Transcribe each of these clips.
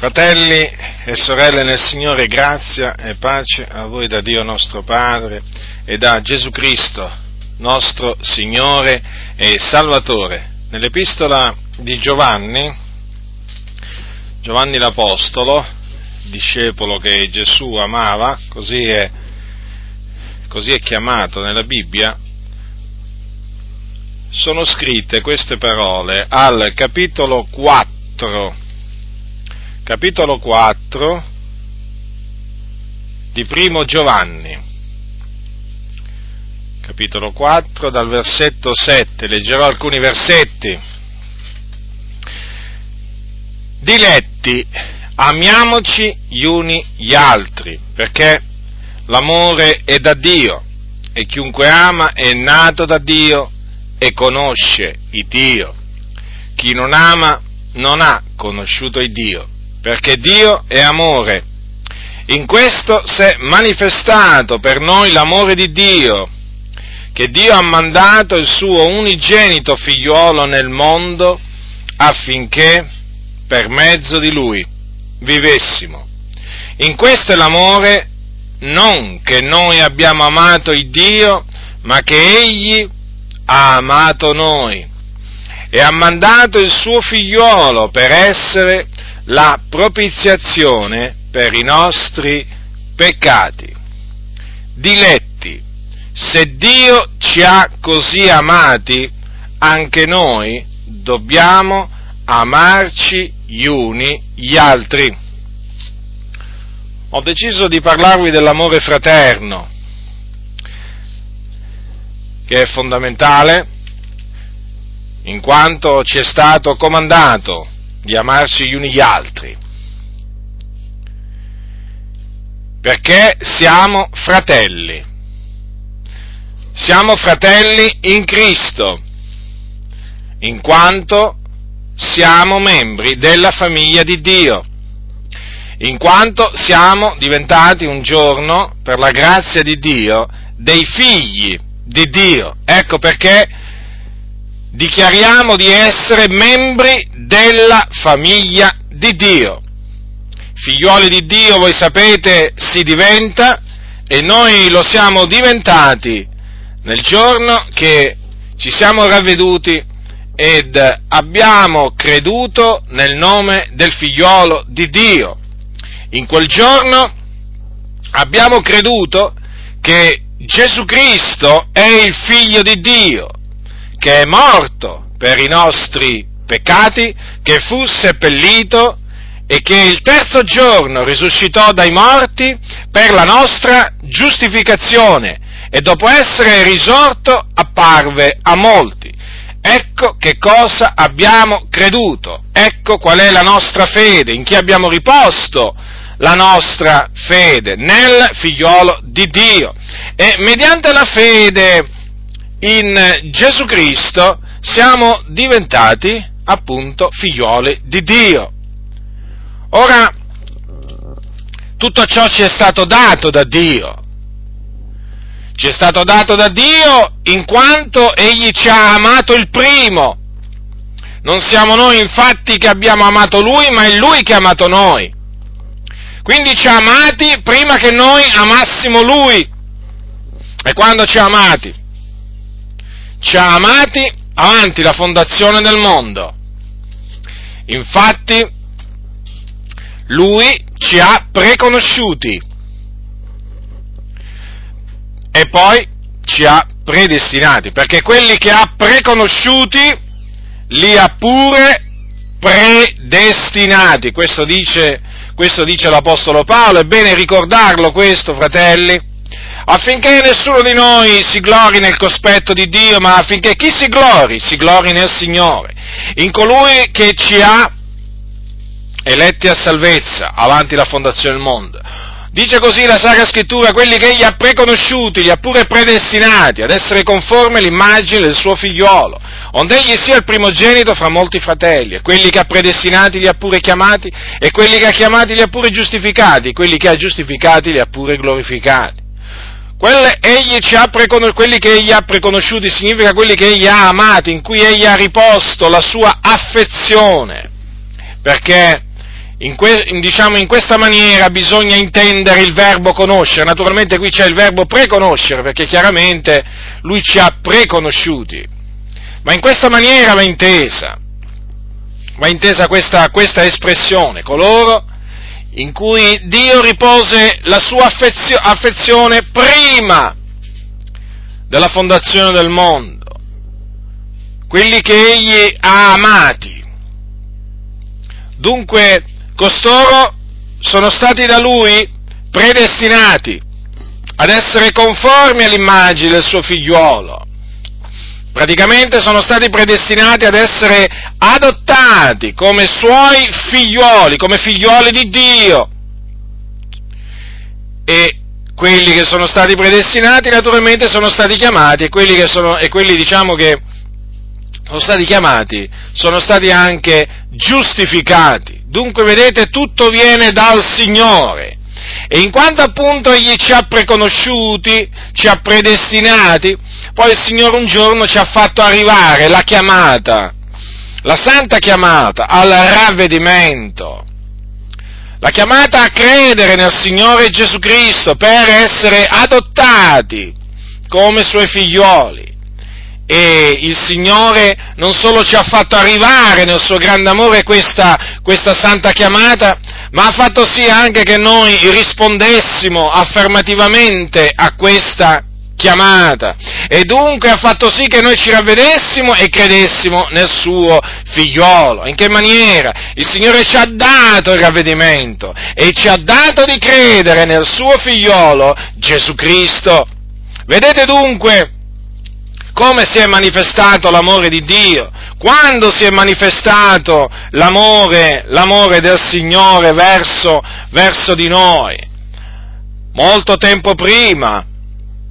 Fratelli e sorelle nel Signore, grazia e pace a voi da Dio nostro Padre e da Gesù Cristo, nostro Signore e Salvatore. Nell'epistola di Giovanni, Giovanni l'Apostolo, discepolo che Gesù amava, così è, così è chiamato nella Bibbia, sono scritte queste parole al capitolo 4 capitolo 4 di primo Giovanni. Capitolo 4 dal versetto 7, leggerò alcuni versetti. Diletti, amiamoci gli uni gli altri, perché l'amore è da Dio e chiunque ama è nato da Dio e conosce il Dio. Chi non ama non ha conosciuto il Dio perché Dio è amore. In questo si è manifestato per noi l'amore di Dio, che Dio ha mandato il suo unigenito figliuolo nel mondo affinché per mezzo di lui vivessimo. In questo è l'amore non che noi abbiamo amato il Dio, ma che Egli ha amato noi e ha mandato il suo figliuolo per essere la propiziazione per i nostri peccati. Diletti, se Dio ci ha così amati, anche noi dobbiamo amarci gli uni gli altri. Ho deciso di parlarvi dell'amore fraterno, che è fondamentale in quanto ci è stato comandato di amarsi gli uni gli altri, perché siamo fratelli, siamo fratelli in Cristo, in quanto siamo membri della famiglia di Dio, in quanto siamo diventati un giorno, per la grazia di Dio, dei figli di Dio. Ecco perché dichiariamo di essere membri della famiglia di Dio. Figliuoli di Dio, voi sapete, si diventa e noi lo siamo diventati nel giorno che ci siamo ravveduti ed abbiamo creduto nel nome del figliuolo di Dio. In quel giorno abbiamo creduto che Gesù Cristo è il figlio di Dio che è morto per i nostri peccati, che fu seppellito e che il terzo giorno risuscitò dai morti per la nostra giustificazione e dopo essere risorto apparve a molti. Ecco che cosa abbiamo creduto, ecco qual è la nostra fede, in chi abbiamo riposto la nostra fede, nel figliolo di Dio. E mediante la fede in Gesù Cristo siamo diventati appunto figlioli di Dio. Ora, tutto ciò ci è stato dato da Dio. Ci è stato dato da Dio in quanto Egli ci ha amato il primo. Non siamo noi infatti che abbiamo amato Lui, ma è Lui che ha amato noi. Quindi ci ha amati prima che noi amassimo Lui. E quando ci ha amati? Ci ha amati avanti la fondazione del mondo. Infatti, lui ci ha preconosciuti e poi ci ha predestinati, perché quelli che ha preconosciuti li ha pure predestinati. Questo dice, questo dice l'Apostolo Paolo, è bene ricordarlo questo, fratelli affinché nessuno di noi si glori nel cospetto di Dio, ma affinché chi si glori, si glori nel Signore, in colui che ci ha eletti a salvezza avanti la fondazione del mondo. Dice così la Sacra Scrittura, quelli che egli ha preconosciuti, li ha pure predestinati ad essere conformi all'immagine del suo figliolo, onde egli sia il primogenito fra molti fratelli, e quelli che ha predestinati li ha pure chiamati, e quelli che ha chiamati li ha pure giustificati, e quelli che ha giustificati li ha pure glorificati. Quelli che egli ha preconosciuti significa quelli che egli ha amati, in cui egli ha riposto la sua affezione, perché in, que, diciamo, in questa maniera bisogna intendere il verbo conoscere, naturalmente qui c'è il verbo preconoscere, perché chiaramente lui ci ha preconosciuti, ma in questa maniera va intesa, va intesa questa, questa espressione, coloro in cui Dio ripose la sua affezio, affezione prima della fondazione del mondo, quelli che egli ha amati. Dunque, costoro sono stati da lui predestinati ad essere conformi all'immagine del suo figliuolo. Praticamente sono stati predestinati ad essere adottati come suoi figlioli, come figlioli di Dio. E quelli che sono stati predestinati naturalmente sono stati chiamati e quelli, che sono, e quelli diciamo che sono stati chiamati sono stati anche giustificati. Dunque, vedete, tutto viene dal Signore. E in quanto appunto Egli ci ha preconosciuti, ci ha predestinati, poi il Signore un giorno ci ha fatto arrivare la chiamata, la santa chiamata al ravvedimento, la chiamata a credere nel Signore Gesù Cristo per essere adottati come Suoi figlioli e il Signore non solo ci ha fatto arrivare nel suo grande amore questa, questa, santa chiamata, ma ha fatto sì anche che noi rispondessimo affermativamente a questa chiamata e dunque ha fatto sì che noi ci ravvedessimo e credessimo nel suo figliolo. In che maniera? Il Signore ci ha dato il ravvedimento e ci ha dato di credere nel suo figliolo Gesù Cristo. Vedete dunque, come si è manifestato l'amore di Dio, quando si è manifestato l'amore, l'amore del Signore verso, verso di noi. Molto tempo prima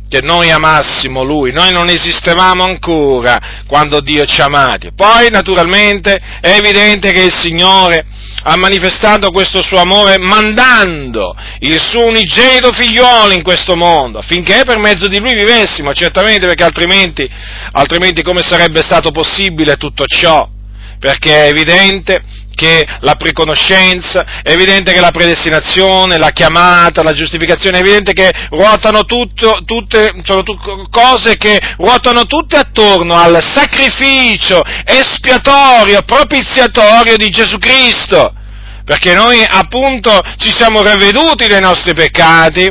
che noi amassimo Lui, noi non esistevamo ancora quando Dio ci ha amati. Poi naturalmente è evidente che il Signore ha manifestato questo suo amore mandando il suo unigenito figliolo in questo mondo, affinché per mezzo di lui vivessimo, certamente perché altrimenti, altrimenti come sarebbe stato possibile tutto ciò? Perché è evidente che la preconoscenza, è evidente che la predestinazione, la chiamata, la giustificazione, è evidente che ruotano tutto, tutte, sono tu, cose che ruotano tutte attorno al sacrificio espiatorio, propiziatorio di Gesù Cristo. Perché noi appunto ci siamo ravveduti dei nostri peccati,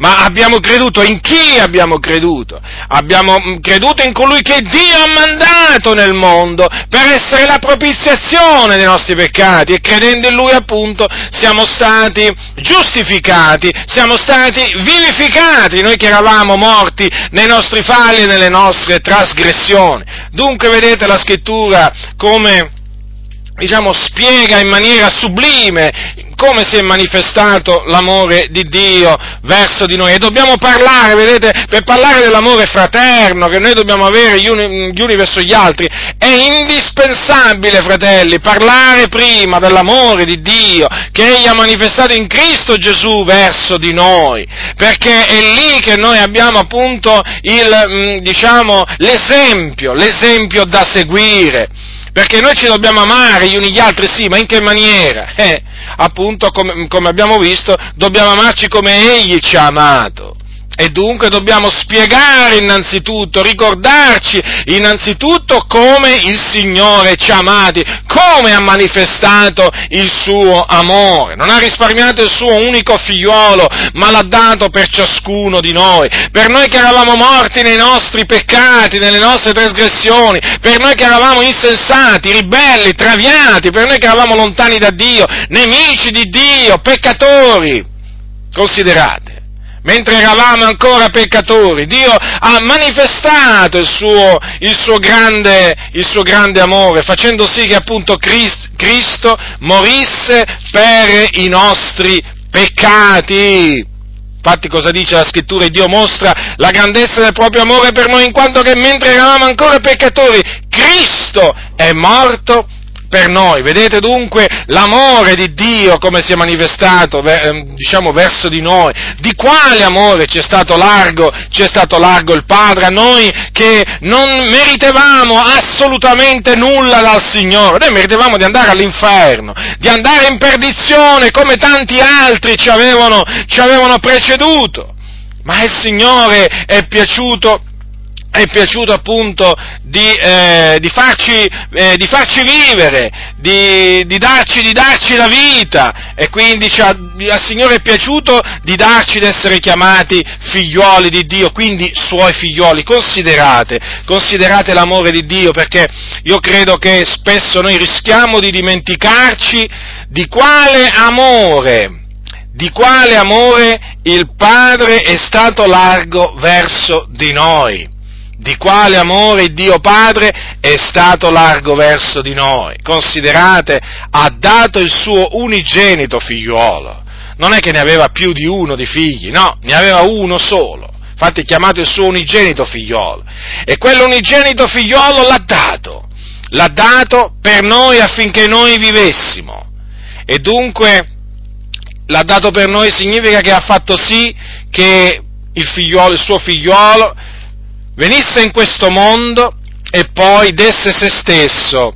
ma abbiamo creduto in chi abbiamo creduto? Abbiamo mm, creduto in colui che Dio ha mandato nel mondo per essere la propiziazione dei nostri peccati e credendo in lui appunto siamo stati giustificati, siamo stati vivificati, noi che eravamo morti nei nostri falli e nelle nostre trasgressioni. Dunque vedete la scrittura come diciamo, spiega in maniera sublime come si è manifestato l'amore di Dio verso di noi. E dobbiamo parlare, vedete, per parlare dell'amore fraterno che noi dobbiamo avere gli uni, gli uni verso gli altri, è indispensabile, fratelli, parlare prima dell'amore di Dio che Egli ha manifestato in Cristo Gesù verso di noi, perché è lì che noi abbiamo appunto il, mm, diciamo, l'esempio, l'esempio da seguire. Perché noi ci dobbiamo amare gli uni gli altri, sì, ma in che maniera? Eh, appunto, come, come abbiamo visto, dobbiamo amarci come Egli ci ha amato. E dunque dobbiamo spiegare innanzitutto, ricordarci innanzitutto come il Signore ci ha amati, come ha manifestato il suo amore. Non ha risparmiato il suo unico figliolo, ma l'ha dato per ciascuno di noi. Per noi che eravamo morti nei nostri peccati, nelle nostre trasgressioni, per noi che eravamo insensati, ribelli, traviati, per noi che eravamo lontani da Dio, nemici di Dio, peccatori. Considerate mentre eravamo ancora peccatori, Dio ha manifestato il suo, il suo, grande, il suo grande, amore, facendo sì che appunto Cristo morisse per i nostri peccati. Infatti cosa dice la scrittura? Dio mostra la grandezza del proprio amore per noi in quanto che mentre eravamo ancora peccatori, Cristo è morto per noi. Vedete dunque l'amore di Dio come si è manifestato, ehm, diciamo, verso di noi. Di quale amore ci è stato largo, ci è stato largo il Padre a noi che non meritevamo assolutamente nulla dal Signore. Noi meritevamo di andare all'inferno, di andare in perdizione come tanti altri ci avevano, ci avevano preceduto. Ma il Signore è piaciuto è piaciuto appunto di, eh, di, farci, eh, di farci, vivere, di, darci, di, darci, la vita e quindi al Signore è piaciuto di darci di essere chiamati figlioli di Dio, quindi suoi figlioli. Considerate, considerate l'amore di Dio perché io credo che spesso noi rischiamo di dimenticarci di quale amore di quale amore il Padre è stato largo verso di noi di quale amore Dio Padre è stato largo verso di noi. Considerate, ha dato il suo unigenito figliuolo. Non è che ne aveva più di uno di figli, no, ne aveva uno solo. Infatti è chiamato il suo unigenito figliuolo. E quell'unigenito figliuolo l'ha dato. L'ha dato per noi affinché noi vivessimo. E dunque l'ha dato per noi significa che ha fatto sì che il, figliuolo, il suo figliuolo venisse in questo mondo e poi desse se stesso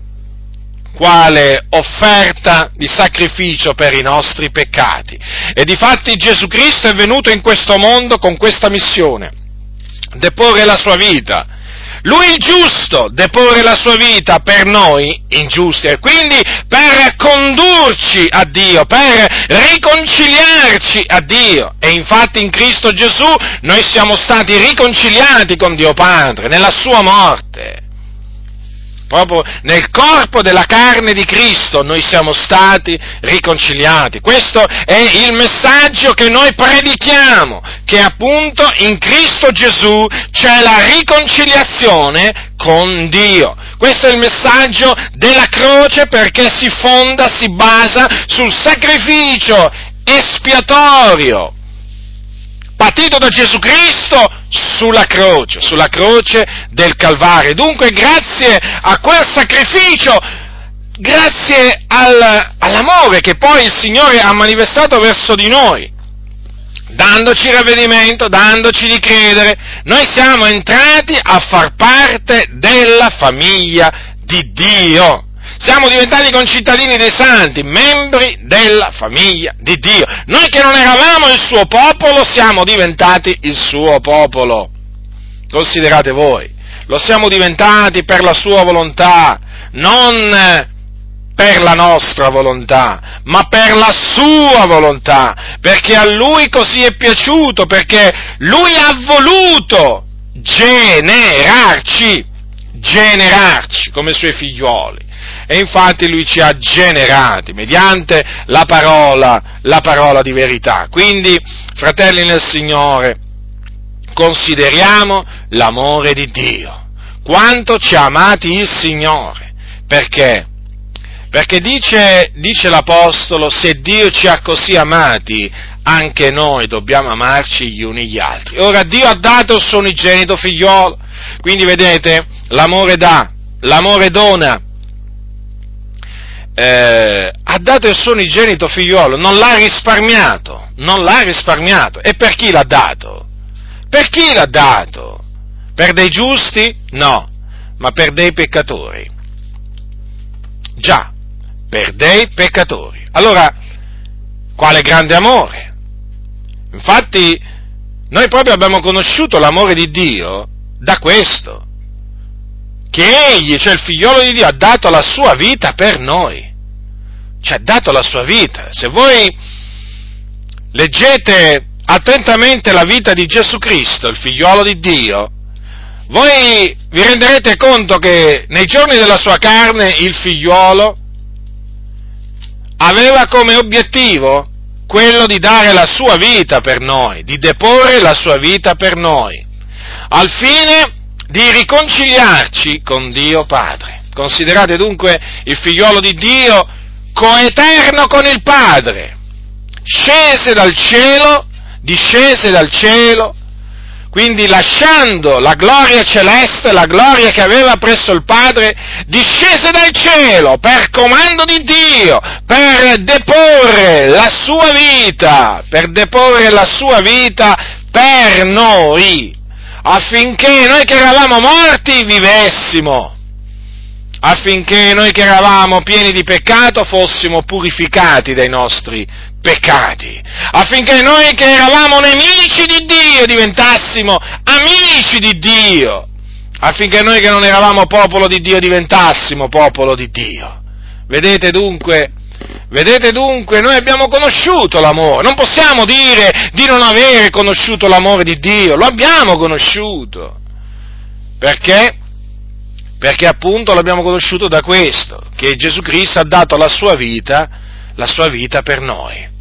quale offerta di sacrificio per i nostri peccati. E difatti Gesù Cristo è venuto in questo mondo con questa missione, deporre la sua vita lui il giusto deporre la sua vita per noi ingiusti e quindi per condurci a Dio, per riconciliarci a Dio. E infatti in Cristo Gesù noi siamo stati riconciliati con Dio Padre nella sua morte proprio nel corpo della carne di Cristo noi siamo stati riconciliati. Questo è il messaggio che noi predichiamo, che appunto in Cristo Gesù c'è la riconciliazione con Dio. Questo è il messaggio della croce perché si fonda, si basa sul sacrificio espiatorio patito da Gesù Cristo sulla croce, sulla croce del Calvario. Dunque, grazie a quel sacrificio, grazie al, all'amore che poi il Signore ha manifestato verso di noi, dandoci ravvedimento, dandoci di credere, noi siamo entrati a far parte della famiglia di Dio siamo diventati concittadini dei santi, membri della famiglia di Dio. Noi che non eravamo il suo popolo, siamo diventati il suo popolo. Considerate voi, lo siamo diventati per la sua volontà, non per la nostra volontà, ma per la sua volontà, perché a lui così è piaciuto, perché lui ha voluto generarci, generarci come suoi figlioli e infatti lui ci ha generati mediante la parola, la parola di verità. Quindi, fratelli nel Signore, consideriamo l'amore di Dio, quanto ci ha amati il Signore, perché? Perché dice, dice l'Apostolo, se Dio ci ha così amati, anche noi dobbiamo amarci gli uni gli altri. Ora Dio ha dato il suo unigenito figliolo, quindi vedete, l'amore dà, l'amore dona, eh, ha dato il suo unigenito figliolo, non l'ha risparmiato, non l'ha risparmiato. E per chi l'ha dato? Per chi l'ha dato? Per dei giusti? No, ma per dei peccatori. Già, per dei peccatori. Allora, quale grande amore? Infatti, noi proprio abbiamo conosciuto l'amore di Dio da questo, che egli, cioè il figliolo di Dio, ha dato la sua vita per noi. Ci ha dato la sua vita. Se voi leggete attentamente la vita di Gesù Cristo, il figliolo di Dio, voi vi renderete conto che nei giorni della sua carne il figliolo aveva come obiettivo quello di dare la sua vita per noi, di deporre la sua vita per noi, al fine di riconciliarci con Dio Padre. Considerate dunque il figliolo di Dio coeterno con il Padre, scese dal cielo, discese dal cielo, quindi lasciando la gloria celeste, la gloria che aveva presso il Padre, discese dal cielo per comando di Dio, per deporre la sua vita, per deporre la sua vita per noi, affinché noi che eravamo morti vivessimo. Affinché noi che eravamo pieni di peccato fossimo purificati dai nostri peccati, affinché noi che eravamo nemici di Dio diventassimo amici di Dio, affinché noi che non eravamo popolo di Dio diventassimo popolo di Dio. Vedete dunque, vedete dunque, noi abbiamo conosciuto l'amore, non possiamo dire di non avere conosciuto l'amore di Dio, lo abbiamo conosciuto. Perché? Perché appunto l'abbiamo conosciuto da questo, che Gesù Cristo ha dato la sua vita, la sua vita per noi.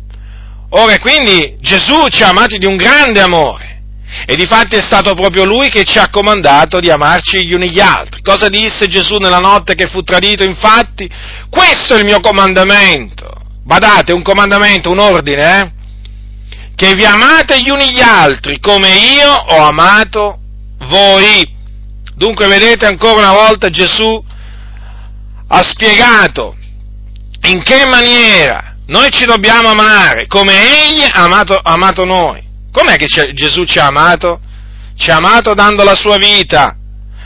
Ora, quindi Gesù ci ha amati di un grande amore. E difatti è stato proprio lui che ci ha comandato di amarci gli uni gli altri. Cosa disse Gesù nella notte che fu tradito? Infatti, questo è il mio comandamento. Badate, un comandamento, un ordine, eh? Che vi amate gli uni gli altri come io ho amato voi. Dunque, vedete ancora una volta Gesù ha spiegato in che maniera noi ci dobbiamo amare come Egli ha amato, amato noi. Com'è che Gesù ci ha amato? Ci ha amato dando la sua vita,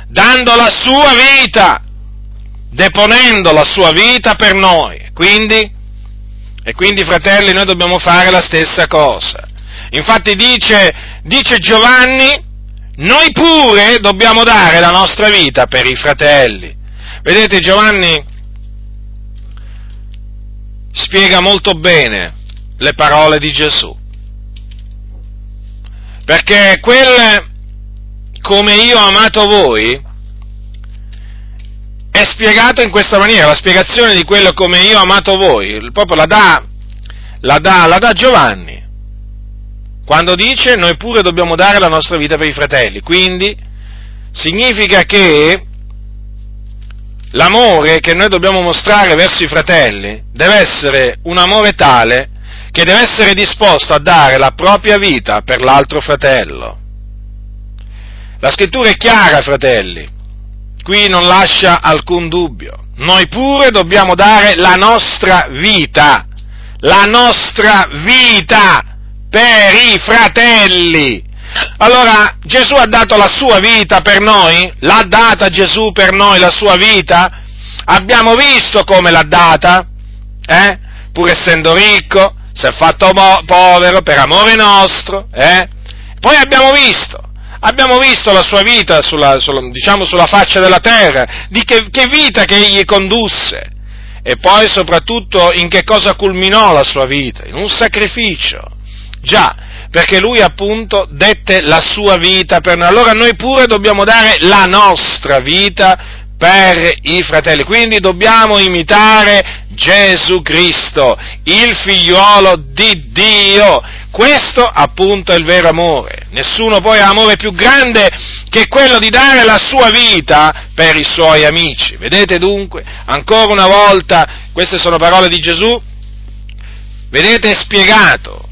dando la sua vita, deponendo la sua vita per noi. Quindi, e quindi, fratelli, noi dobbiamo fare la stessa cosa. Infatti dice, dice Giovanni, noi pure dobbiamo dare la nostra vita per i fratelli. Vedete, Giovanni spiega molto bene le parole di Gesù. Perché quel come io ho amato voi è spiegato in questa maniera, la spiegazione di quello come io ho amato voi, proprio la dà, la dà, la dà Giovanni, quando dice noi pure dobbiamo dare la nostra vita per i fratelli. Quindi significa che l'amore che noi dobbiamo mostrare verso i fratelli deve essere un amore tale che deve essere disposto a dare la propria vita per l'altro fratello. La scrittura è chiara, fratelli, qui non lascia alcun dubbio. Noi pure dobbiamo dare la nostra vita, la nostra vita per i fratelli. Allora Gesù ha dato la sua vita per noi? L'ha data Gesù per noi la sua vita? Abbiamo visto come l'ha data? Eh? Pur essendo ricco, si è fatto povero per amore nostro, eh? Poi abbiamo visto, abbiamo visto la sua vita sulla, sulla, diciamo, sulla faccia della terra, di che, che vita che egli condusse, e poi soprattutto in che cosa culminò la sua vita, in un sacrificio. Già, perché lui appunto dette la sua vita per noi. Allora noi pure dobbiamo dare la nostra vita per i fratelli. Quindi dobbiamo imitare Gesù Cristo, il figliuolo di Dio. Questo appunto è il vero amore. Nessuno poi ha amore più grande che quello di dare la sua vita per i suoi amici. Vedete dunque, ancora una volta, queste sono parole di Gesù, vedete è spiegato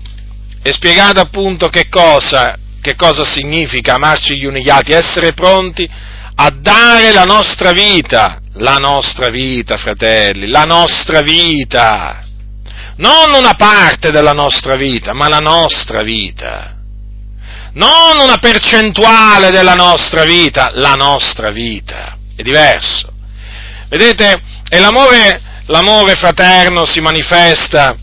è spiegato appunto che cosa, che cosa significa amarci gli uni gli altri, essere pronti a dare la nostra vita, la nostra vita, fratelli, la nostra vita, non una parte della nostra vita, ma la nostra vita, non una percentuale della nostra vita, la nostra vita, è diverso. Vedete, e l'amore, l'amore fraterno si manifesta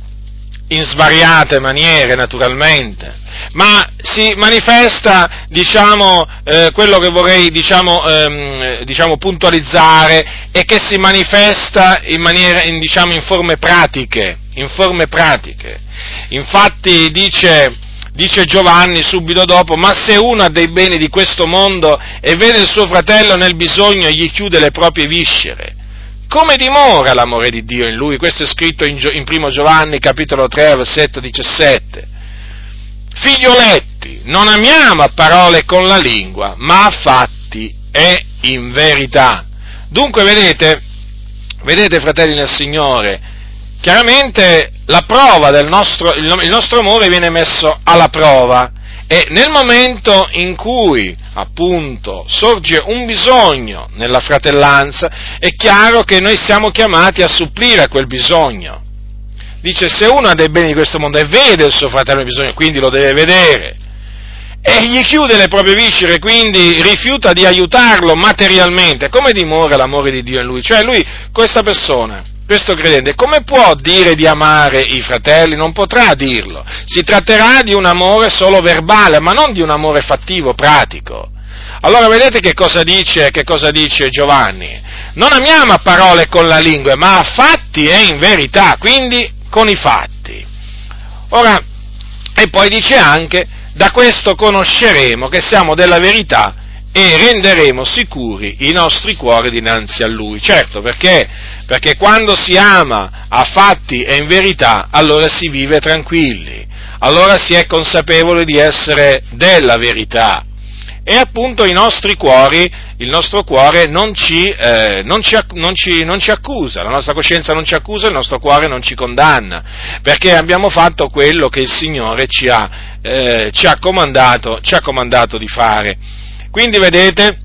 in svariate maniere naturalmente, ma si manifesta, diciamo, eh, quello che vorrei, diciamo, ehm, diciamo, puntualizzare è che si manifesta in, maniera, in, diciamo, in forme pratiche, in forme pratiche. Infatti dice, dice Giovanni subito dopo, ma se uno ha dei beni di questo mondo e vede il suo fratello nel bisogno, gli chiude le proprie viscere come dimora l'amore di Dio in lui? Questo è scritto in, in 1 Giovanni capitolo 3 versetto 17. Figlioletti, non amiamo a parole con la lingua, ma a fatti e in verità. Dunque vedete, vedete fratelli nel Signore, chiaramente la prova del nostro, il nostro amore viene messo alla prova E nel momento in cui appunto sorge un bisogno nella fratellanza, è chiaro che noi siamo chiamati a supplire a quel bisogno. Dice se uno ha dei beni di questo mondo e vede il suo fratello in bisogno, quindi lo deve vedere, e gli chiude le proprie viscere, quindi rifiuta di aiutarlo materialmente, come dimora l'amore di Dio in lui? Cioè lui, questa persona, questo credente, come può dire di amare i fratelli? Non potrà dirlo. Si tratterà di un amore solo verbale, ma non di un amore fattivo, pratico. Allora vedete che cosa dice, che cosa dice Giovanni? Non amiamo a parole con la lingua, ma a fatti e in verità, quindi con i fatti. Ora, e poi dice anche, da questo conosceremo che siamo della verità e renderemo sicuri i nostri cuori dinanzi a Lui. Certo, perché? Perché quando si ama a fatti e in verità, allora si vive tranquilli, allora si è consapevoli di essere della verità. E appunto i nostri cuori, il nostro cuore non ci, eh, non, ci, non, ci, non ci, accusa, la nostra coscienza non ci accusa, il nostro cuore non ci condanna, perché abbiamo fatto quello che il Signore ci ha, eh, ci ha, comandato, ci ha comandato di fare. Quindi vedete,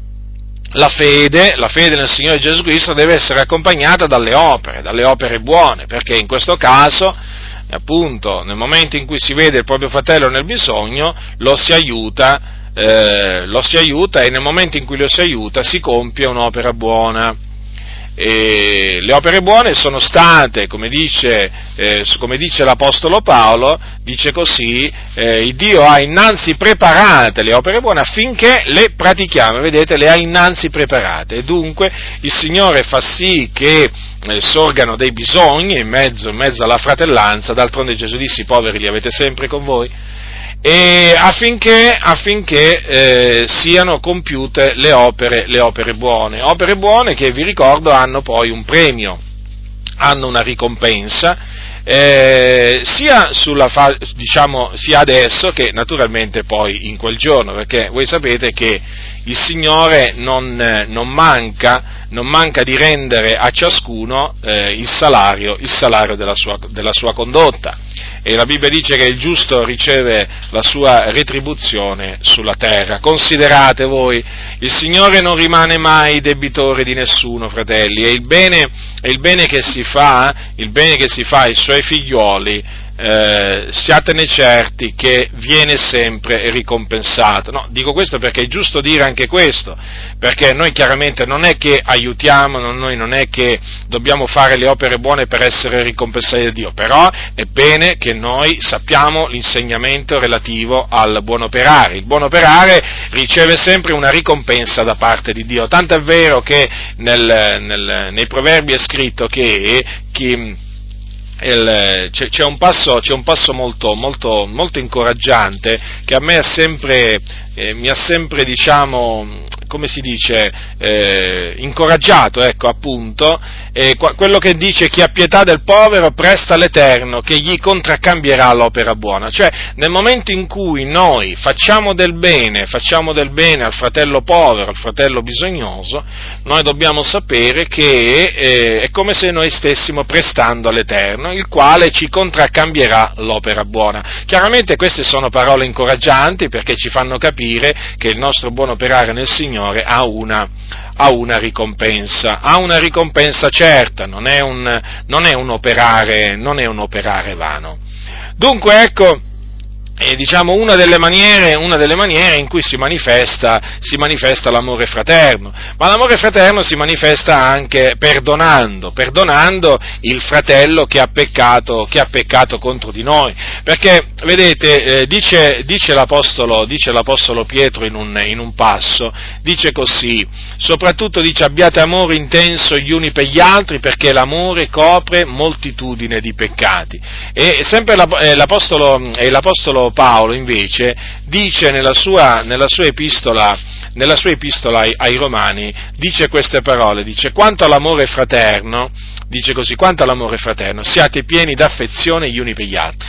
la fede, la fede nel Signore Gesù Cristo deve essere accompagnata dalle opere, dalle opere buone, perché in questo caso, appunto, nel momento in cui si vede il proprio fratello nel bisogno, lo si aiuta, eh, lo si aiuta e nel momento in cui lo si aiuta si compie un'opera buona. E le opere buone sono state, come dice, eh, come dice l'Apostolo Paolo, dice così, eh, Dio ha innanzi preparate le opere buone affinché le pratichiamo, vedete, le ha innanzi preparate. E dunque il Signore fa sì che eh, sorgano dei bisogni in mezzo, in mezzo alla fratellanza, d'altronde Gesù disse i poveri li avete sempre con voi, affinché, affinché eh, siano compiute le opere, le opere buone. Opere buone che vi ricordo hanno poi un premio, hanno una ricompensa, eh, sia, fa- diciamo, sia, adesso che naturalmente poi in quel giorno, perché voi sapete che il Signore non, non, manca, non manca, di rendere a ciascuno eh, il salario, il salario della, sua, della sua condotta e la Bibbia dice che il giusto riceve la sua retribuzione sulla terra. Considerate voi, il Signore non rimane mai debitore di nessuno, fratelli, e il bene, il bene che si fa, il bene che si fa ai suoi figlioli, eh, siatene certi che viene sempre ricompensato. No, dico questo perché è giusto dire anche questo, perché noi chiaramente non è che aiutiamo, noi non è che dobbiamo fare le opere buone per essere ricompensati da Dio, però è bene che noi sappiamo l'insegnamento relativo al buon operare. Il buon operare riceve sempre una ricompensa da parte di Dio, tanto è vero che nel, nel, nei proverbi è scritto che chi il, c'è, c'è, un passo, c'è, un passo, molto, molto, molto incoraggiante che a me sempre, eh, mi ha sempre, diciamo, come si dice, eh, incoraggiato, ecco appunto, eh, quello che dice chi ha pietà del povero presta all'Eterno che gli contraccambierà l'opera buona. Cioè, nel momento in cui noi facciamo del bene, facciamo del bene al fratello povero, al fratello bisognoso, noi dobbiamo sapere che eh, è come se noi stessimo prestando all'Eterno, il quale ci contraccambierà l'opera buona. Chiaramente queste sono parole incoraggianti perché ci fanno capire che il nostro buon operare nel Signore ha una, ha una ricompensa, ha una ricompensa certa, non è un, non è un, operare, non è un operare vano. Dunque ecco, è diciamo, una, delle maniere, una delle maniere, in cui si manifesta, si manifesta, l'amore fraterno, ma l'amore fraterno si manifesta anche perdonando, perdonando il fratello che ha peccato, che ha peccato contro di noi, perché vedete, eh, dice, dice, l'apostolo, dice, l'apostolo, Pietro in un, in un passo, dice così, soprattutto dice abbiate amore intenso gli uni per gli altri perché l'amore copre moltitudine di peccati. E sempre eh, l'apostolo, eh, l'apostolo Paolo invece dice nella sua, nella sua epistola, nella sua epistola ai, ai, Romani, dice queste parole, dice quanto all'amore fraterno, dice così, quanto all'amore fraterno, siate pieni d'affezione gli uni per gli altri.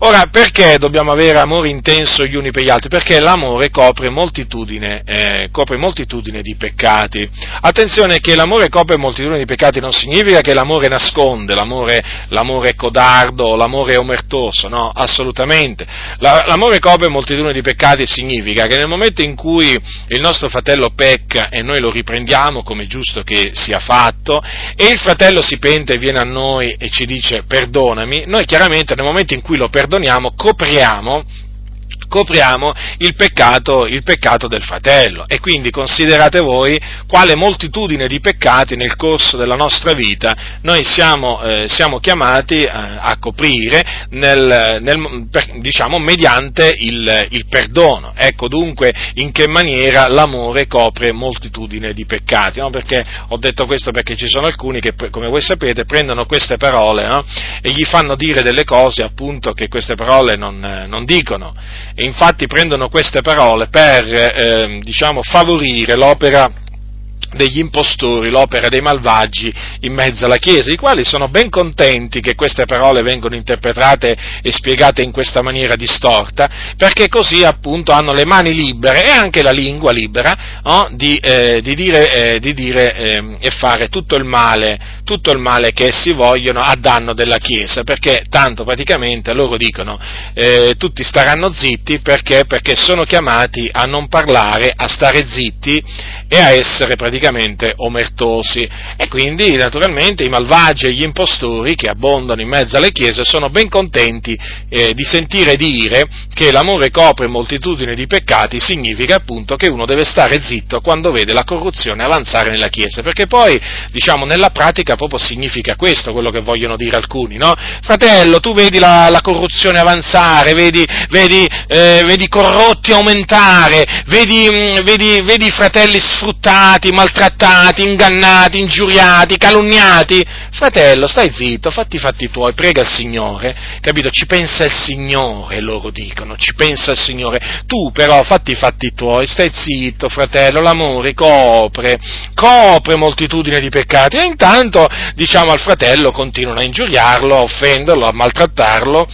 Ora, perché dobbiamo avere amore intenso gli uni per gli altri? Perché l'amore copre moltitudine, eh, copre moltitudine di peccati. Attenzione che l'amore copre moltitudine di peccati non significa che l'amore nasconde, l'amore, l'amore è codardo, l'amore è omertoso, no, assolutamente. La, l'amore copre moltitudine di peccati significa che nel momento in cui il nostro fratello pecca e noi lo riprendiamo come è giusto che sia fatto, e il fratello si pente e viene a noi e ci dice perdonami, noi chiaramente nel momento in cui lo perdoniamo, perdoniamo, copriamo copriamo il peccato, il peccato, del fratello. E quindi considerate voi quale moltitudine di peccati nel corso della nostra vita noi siamo, eh, siamo chiamati eh, a coprire nel, nel, per, diciamo, mediante il, il, perdono. Ecco dunque in che maniera l'amore copre moltitudine di peccati. No? Perché ho detto questo perché ci sono alcuni che, come voi sapete, prendono queste parole no? e gli fanno dire delle cose appunto che queste parole non, non dicono e infatti prendono queste parole per eh, diciamo, favorire l'opera degli impostori, l'opera dei malvagi in mezzo alla Chiesa, i quali sono ben contenti che queste parole vengano interpretate e spiegate in questa maniera distorta, perché così appunto hanno le mani libere e anche la lingua libera no? di, eh, di, dire, eh, di dire eh, e fare tutto il, male, tutto il male che essi vogliono a danno della Chiesa, perché tanto praticamente loro dicono eh, tutti staranno zitti perché? perché sono chiamati a non parlare, a stare zitti e a essere praticamente praticamente omertosi e quindi naturalmente i malvagi e gli impostori che abbondano in mezzo alle chiese sono ben contenti eh, di sentire dire che l'amore copre moltitudine di peccati significa appunto che uno deve stare zitto quando vede la corruzione avanzare nella chiesa perché poi diciamo nella pratica proprio significa questo quello che vogliono dire alcuni no? fratello tu vedi la, la corruzione avanzare vedi, vedi, eh, vedi corrotti aumentare vedi, mm, vedi, vedi fratelli sfruttati maltrattati, ingannati, ingiuriati, calunniati. Fratello, stai zitto, fatti i fatti tuoi, prega il Signore, capito? Ci pensa il Signore, loro dicono, ci pensa il Signore. Tu però fatti i fatti tuoi, stai zitto, fratello, l'amore copre, copre moltitudine di peccati e intanto, diciamo al fratello, continuano a ingiuriarlo, a offenderlo, a maltrattarlo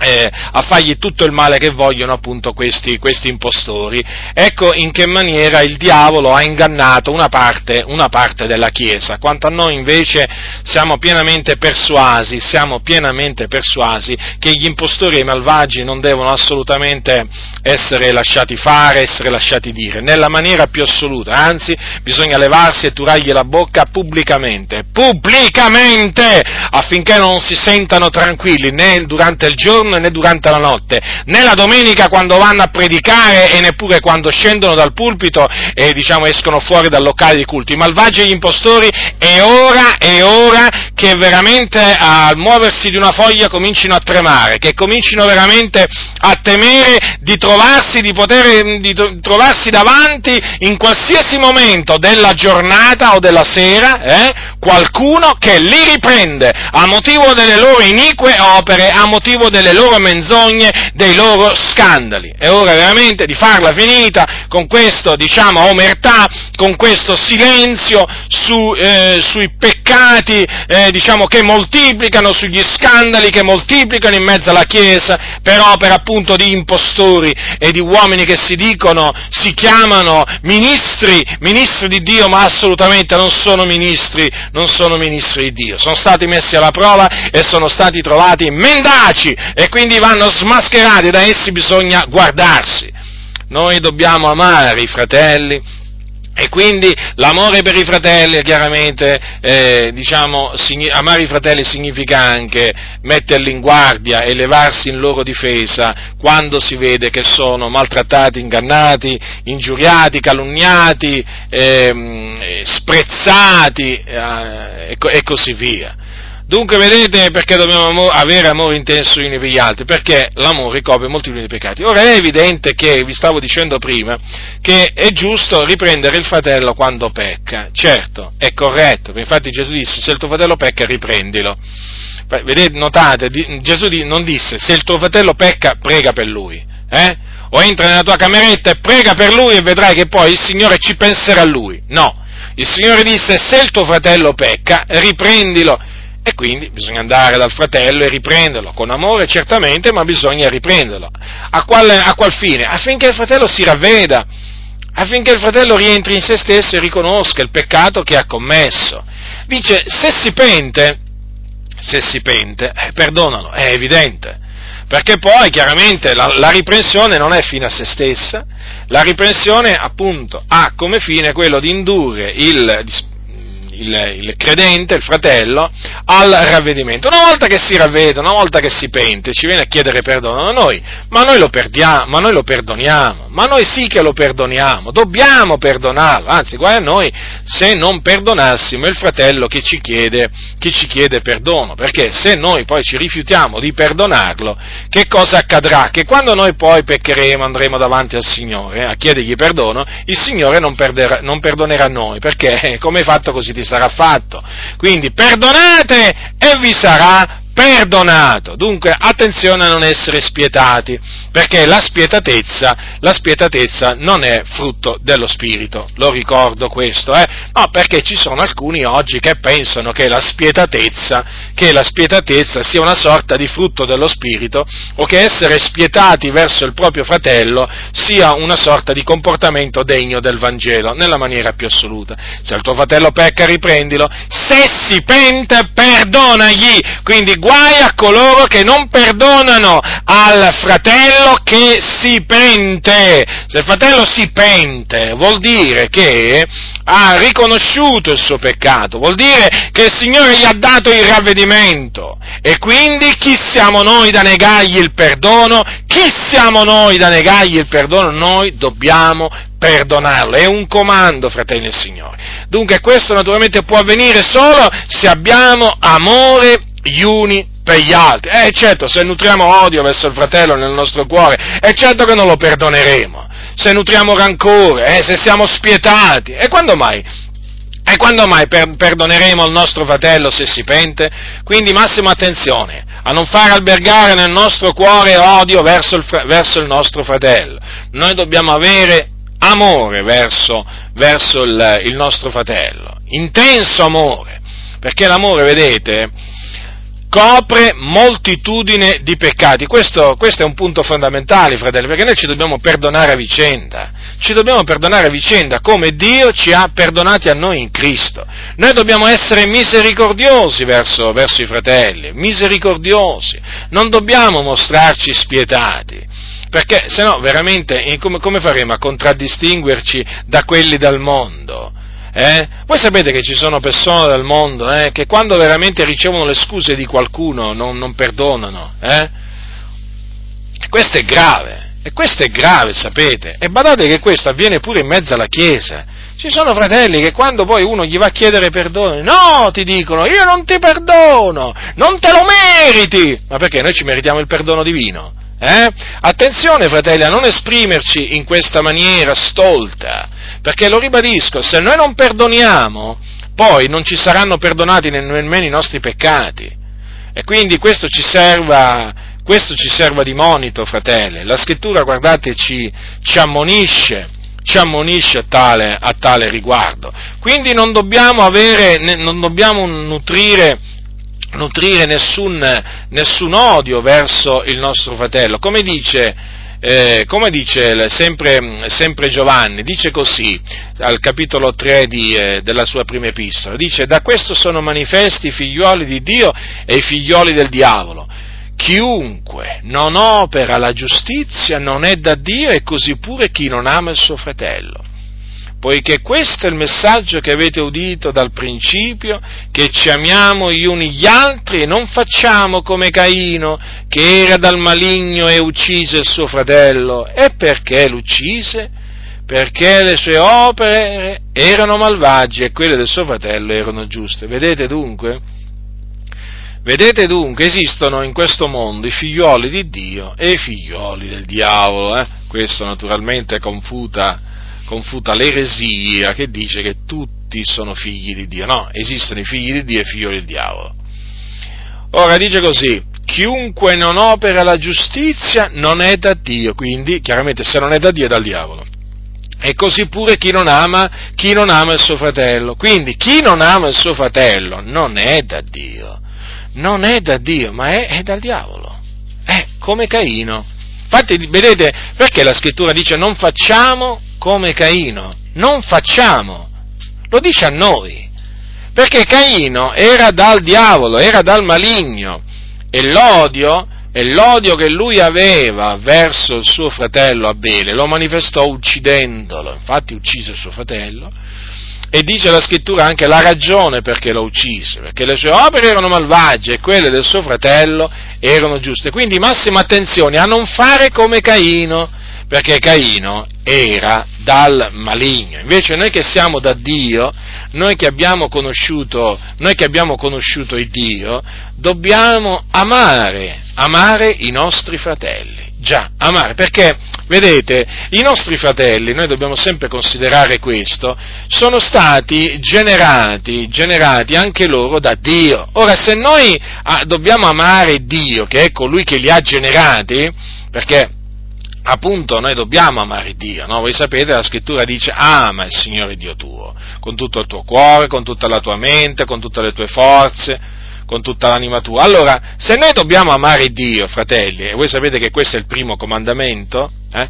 eh, a fargli tutto il male che vogliono appunto questi, questi, impostori. Ecco in che maniera il diavolo ha ingannato una parte, una parte, della Chiesa. Quanto a noi invece siamo pienamente persuasi, siamo pienamente persuasi che gli impostori e i malvagi non devono assolutamente essere lasciati fare, essere lasciati dire, nella maniera più assoluta, anzi bisogna levarsi e turargli la bocca pubblicamente, pubblicamente, affinché non si sentano tranquilli né durante il giorno giorno né durante la notte, né la domenica quando vanno a predicare e neppure quando scendono dal pulpito e diciamo escono fuori dal locale di culto. I malvagi e gli impostori è ora, è ora che veramente al muoversi di una foglia comincino a tremare, che comincino veramente a temere di trovarsi, di poter, di trovarsi davanti in qualsiasi momento della giornata o della sera, eh, qualcuno che li riprende a motivo delle loro inique opere, a motivo delle loro loro menzogne, dei loro scandali. È ora veramente di farla finita con questo, diciamo, omertà, con questo silenzio su, eh, sui peccati, eh, diciamo, che moltiplicano, sugli scandali che moltiplicano in mezzo alla Chiesa per opera appunto di impostori e di uomini che si dicono, si chiamano ministri, ministri di Dio, ma assolutamente non sono ministri, non sono ministri di Dio. Sono stati messi alla prova e sono stati trovati mendaci e quindi vanno smascherati, da essi bisogna guardarsi. Noi dobbiamo amare i fratelli, e quindi l'amore per i fratelli, chiaramente, eh, diciamo, amare i fratelli significa anche metterli in guardia e levarsi in loro difesa quando si vede che sono maltrattati, ingannati, ingiuriati, calunniati, eh, sprezzati eh, e così via. Dunque vedete perché dobbiamo avere amore intenso gli uni per gli altri? Perché l'amore copre moltipli peccati. Ora è evidente che, vi stavo dicendo prima, che è giusto riprendere il fratello quando pecca. Certo, è corretto, infatti Gesù disse se il tuo fratello pecca riprendilo. Vedete, notate, Gesù non disse se il tuo fratello pecca prega per lui. Eh? O entra nella tua cameretta e prega per lui e vedrai che poi il Signore ci penserà a lui. No, il Signore disse se il tuo fratello pecca riprendilo E quindi bisogna andare dal fratello e riprenderlo, con amore certamente, ma bisogna riprenderlo. A qual, a qual fine? Affinché il fratello si ravveda, affinché il fratello rientri in se stesso e riconosca il peccato che ha commesso. Dice, se si pente, se si pente, eh, perdonalo, è evidente, perché poi chiaramente la, la, riprensione non è fine a se stessa, la riprensione appunto ha come fine quello di indurre il, il, il, credente, il fratello, al ravvedimento. Una volta che si ravvede, una volta che si pente, ci viene a chiedere perdono a noi, ma noi lo perdiamo, ma noi lo perdoniamo, ma noi sì che lo perdoniamo, dobbiamo perdonarlo, anzi, guai a noi se non perdonassimo il fratello che ci chiede, che ci chiede perdono, perché se noi poi ci rifiutiamo di perdonarlo, che cosa accadrà? Che quando noi poi peccheremo, andremo davanti al Signore a chiedergli perdono, il Signore non, perderà, non perdonerà noi, perché come hai fatto così ti sarà fatto. Quindi perdonate e vi sarà perdonato. Dunque, attenzione a non essere spietati, perché la spietatezza, la spietatezza non è frutto dello Spirito, lo ricordo questo, eh? No, perché ci sono alcuni oggi che pensano che la spietatezza, che la spietatezza sia una sorta di frutto dello Spirito, o che essere spietati verso il proprio fratello sia una sorta di comportamento degno del Vangelo, nella maniera più assoluta. Se il tuo fratello pecca, riprendilo, se si pente, perdonagli, quindi guai a coloro che non perdonano al fratello che si pente. Se il fratello si pente, vuol dire che ha riconosciuto il suo peccato, vuol dire che il Signore gli ha dato il ravvedimento. E quindi chi siamo noi da negargli il perdono? Chi siamo noi da negargli il perdono? Noi dobbiamo perdonarlo. È un comando, fratelli e signori. Dunque questo naturalmente può avvenire solo se abbiamo amore gli uni per gli altri. Eh certo, se nutriamo odio verso il fratello nel nostro cuore, è certo che non lo perdoneremo. Se nutriamo rancore, eh, se siamo spietati, e quando mai? E quando mai per, perdoneremo il nostro fratello se si pente? Quindi massima attenzione a non far albergare nel nostro cuore odio verso il, verso il nostro fratello. Noi dobbiamo avere amore verso, verso il, il nostro fratello, intenso amore, perché l'amore, vedete, copre moltitudine di peccati. Questo, questo, è un punto fondamentale, fratelli, perché noi ci dobbiamo perdonare a vicenda. Ci dobbiamo perdonare a vicenda come Dio ci ha perdonati a noi in Cristo. Noi dobbiamo essere misericordiosi verso, verso i fratelli, misericordiosi. Non dobbiamo mostrarci spietati. Perché se no veramente eh, come, come faremo a contraddistinguerci da quelli del mondo? Eh? Voi sapete che ci sono persone del mondo eh, che quando veramente ricevono le scuse di qualcuno non, non perdonano. Eh? Questo è grave, e questo è grave, sapete. E badate che questo avviene pure in mezzo alla Chiesa. Ci sono fratelli che quando poi uno gli va a chiedere perdono, no, ti dicono, io non ti perdono, non te lo meriti. Ma perché noi ci meritiamo il perdono divino? Eh? Attenzione, fratelli, a non esprimerci in questa maniera stolta, perché lo ribadisco, se noi non perdoniamo, poi non ci saranno perdonati nemmeno i nostri peccati. E quindi questo ci serva, questo ci serva di monito, fratelli. La scrittura, guardate, ci, ci ammonisce, ci ammonisce a tale, a tale, riguardo. Quindi non dobbiamo, avere, non dobbiamo nutrire nutrire nessun, nessun, odio verso il nostro fratello. Come dice, eh, come dice sempre, sempre, Giovanni, dice così al capitolo 3 di, eh, della sua prima epistola, dice da questo sono manifesti i figlioli di Dio e i figlioli del diavolo. Chiunque non opera la giustizia non è da Dio e così pure chi non ama il suo fratello poiché questo è il messaggio che avete udito dal principio, che ci amiamo gli uni gli altri e non facciamo come Caino, che era dal maligno e uccise il suo fratello. E perché l'uccise? Perché le sue opere erano malvagie e quelle del suo fratello erano giuste. Vedete dunque? Vedete dunque, esistono in questo mondo i figlioli di Dio e i figlioli del diavolo. Eh? Questo naturalmente confuta confuta l'eresia che dice che tutti sono figli di Dio. No, esistono i figli di Dio e i figli del diavolo. Ora dice così, chiunque non opera la giustizia non è da Dio, quindi chiaramente se non è da Dio è dal diavolo. E così pure chi non ama, chi non ama il suo fratello. Quindi chi non ama il suo fratello non è da Dio. non è da Dio, ma è, è dal diavolo. È come Caino. Infatti, vedete, perché la scrittura dice non facciamo come Caino? Non facciamo. Lo dice a noi. Perché Caino era dal diavolo, era dal maligno. E l'odio, e l'odio che lui aveva verso il suo fratello Abele lo manifestò uccidendolo. Infatti uccise suo fratello e dice la scrittura anche la ragione perché lo uccise, perché le sue opere erano malvagie e quelle del suo fratello erano giuste. Quindi massima attenzione a non fare come Caino, perché Caino era dal maligno. Invece noi che siamo da Dio, noi che abbiamo conosciuto, noi che abbiamo conosciuto il Dio, dobbiamo amare, amare i nostri fratelli. Già, amare, perché vedete, i nostri fratelli, noi dobbiamo sempre considerare questo, sono stati generati, generati anche loro da Dio. Ora, se noi ah, dobbiamo amare Dio, che è colui che li ha generati, perché appunto noi dobbiamo amare Dio, no? Voi sapete, la scrittura dice ama il Signore Dio tuo, con tutto il tuo cuore, con tutta la tua mente, con tutte le tue forze, con tutta l'anima tua. Allora, se noi dobbiamo amare Dio, fratelli, e voi sapete che questo è il primo comandamento, eh,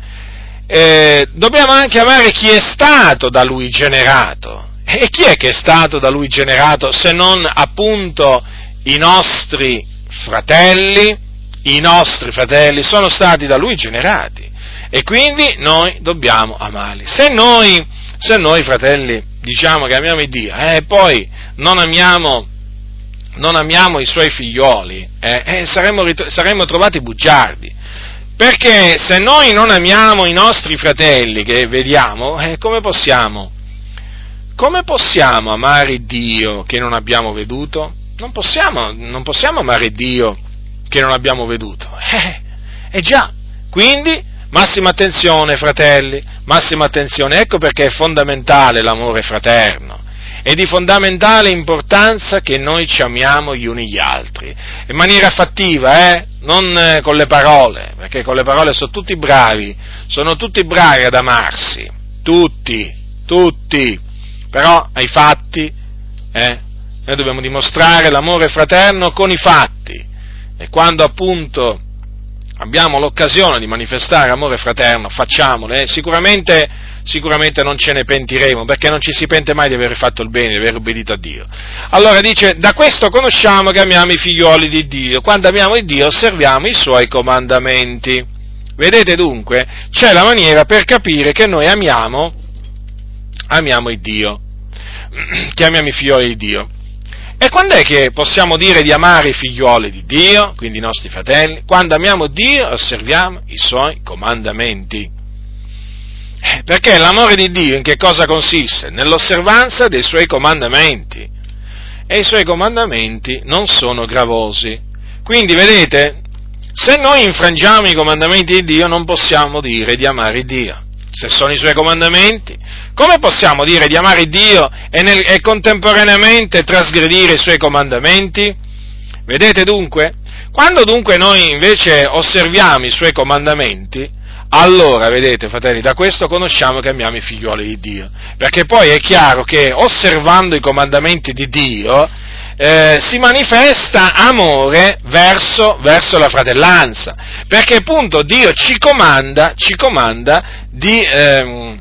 eh, dobbiamo anche amare chi è stato da Lui generato. E chi è che è stato da Lui generato se non appunto i nostri fratelli? I nostri fratelli sono stati da lui generati e quindi noi dobbiamo amarli. Se noi, se noi fratelli, diciamo che amiamo Dio e eh, poi non amiamo, non amiamo i suoi figlioli, eh, eh, saremmo, saremmo trovati bugiardi. Perché se noi non amiamo i nostri fratelli che vediamo, eh, come possiamo? Come possiamo amare Dio che non abbiamo veduto? Non possiamo, non possiamo amare Dio che non abbiamo veduto. Eh, eh già, quindi massima attenzione fratelli, massima attenzione, ecco perché è fondamentale l'amore fraterno. È di fondamentale importanza che noi ci amiamo gli uni gli altri, in maniera fattiva, eh? non eh, con le parole, perché con le parole sono tutti bravi, sono tutti bravi ad amarsi, tutti, tutti, però ai fatti, eh? noi dobbiamo dimostrare l'amore fraterno con i fatti, e quando appunto abbiamo l'occasione di manifestare amore fraterno, facciamolo, eh? sicuramente, sicuramente, non ce ne pentiremo, perché non ci si pente mai di aver fatto il bene, di aver obbedito a Dio. Allora dice, da questo conosciamo che amiamo i figlioli di Dio, quando amiamo il Dio osserviamo i suoi comandamenti. Vedete dunque, c'è la maniera per capire che noi amiamo, amiamo il Dio, che amiamo i figlioli di Dio. E quando è che possiamo dire di amare i figlioli di Dio, quindi i nostri fratelli? Quando amiamo Dio osserviamo i suoi comandamenti. Eh, perché l'amore di Dio in che cosa consiste? Nell'osservanza dei suoi comandamenti. E i suoi comandamenti non sono gravosi. Quindi, vedete, se noi infrangiamo i comandamenti di Dio non possiamo dire di amare Dio se sono i suoi comandamenti, come possiamo dire di amare Dio e, nel, e contemporaneamente trasgredire i suoi comandamenti? Vedete dunque? Quando dunque noi invece osserviamo i suoi comandamenti, allora, vedete, fratelli, da questo conosciamo che amiamo i figlioli di Dio. Perché poi è chiaro che osservando i comandamenti di Dio, eh, si manifesta amore verso, verso, la fratellanza, perché appunto Dio ci comanda, ci comanda di... Ehm,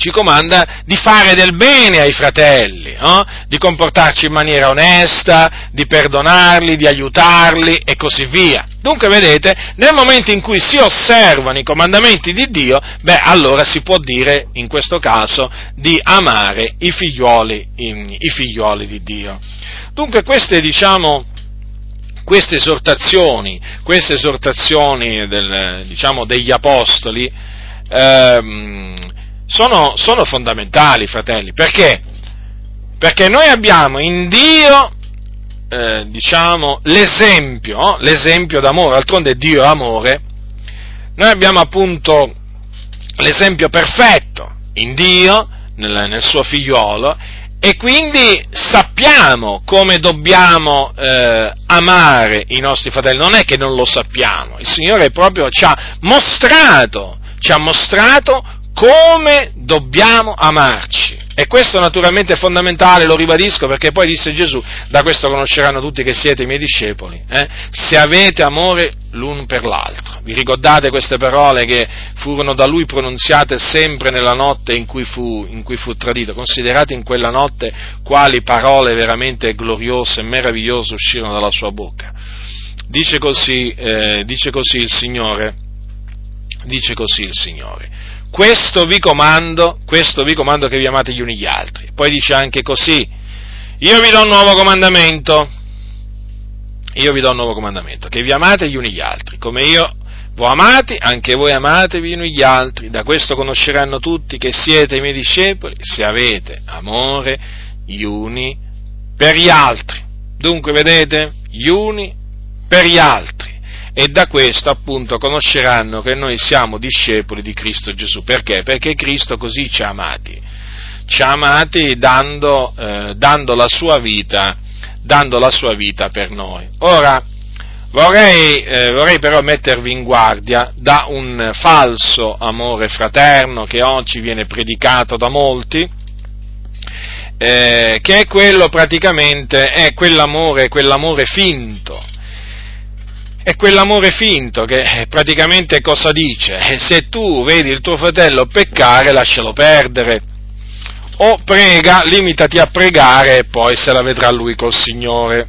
ci comanda di fare del bene ai fratelli, no? di comportarci in maniera onesta, di perdonarli, di aiutarli e così via. Dunque, vedete, nel momento in cui si osservano i comandamenti di Dio, beh, allora si può dire, in questo caso, di amare i figlioli, i figlioli di Dio. Dunque queste, diciamo, queste esortazioni, queste esortazioni del, diciamo, degli apostoli ehm, sono, sono, fondamentali, fratelli, perché? Perché noi abbiamo in Dio, eh, diciamo, l'esempio, oh, l'esempio d'amore, d'altronde Dio è amore, noi abbiamo appunto l'esempio perfetto in Dio, nel, nel suo figliolo, e quindi sappiamo come dobbiamo eh, amare i nostri fratelli, non è che non lo sappiamo, il Signore proprio ci ha mostrato, ci ha mostrato come dobbiamo amarci. E questo naturalmente è fondamentale, lo ribadisco, perché poi disse Gesù, da questo conosceranno tutti che siete i miei discepoli, eh? se avete amore l'un per l'altro. Vi ricordate queste parole che furono da lui pronunziate sempre nella notte in cui fu, in cui fu tradito? Considerate in quella notte quali parole veramente gloriose e meravigliose uscirono dalla sua bocca. Dice così, eh, dice così il Signore, dice così il Signore questo vi comando, questo vi comando che vi amate gli uni gli altri. Poi dice anche così, io vi do un nuovo comandamento, io vi do un nuovo comandamento, che vi amate gli uni gli altri, come io voi amati, anche voi amatevi gli uni gli altri, da questo conosceranno tutti che siete i miei discepoli, se avete amore gli uni per gli altri. Dunque, vedete, gli uni per gli altri e da questo appunto conosceranno che noi siamo discepoli di Cristo Gesù. Perché? Perché Cristo così ci ha amati, ci ha amati dando, eh, dando, la, sua vita, dando la sua vita per noi. Ora, vorrei, eh, vorrei però mettervi in guardia da un falso amore fraterno che oggi viene predicato da molti, eh, che è quello praticamente, è quell'amore, quell'amore finto, è quell'amore finto che eh, praticamente cosa dice? Eh, se tu vedi il tuo fratello peccare, lascialo perdere. O prega, limitati a pregare e poi se la vedrà lui col Signore.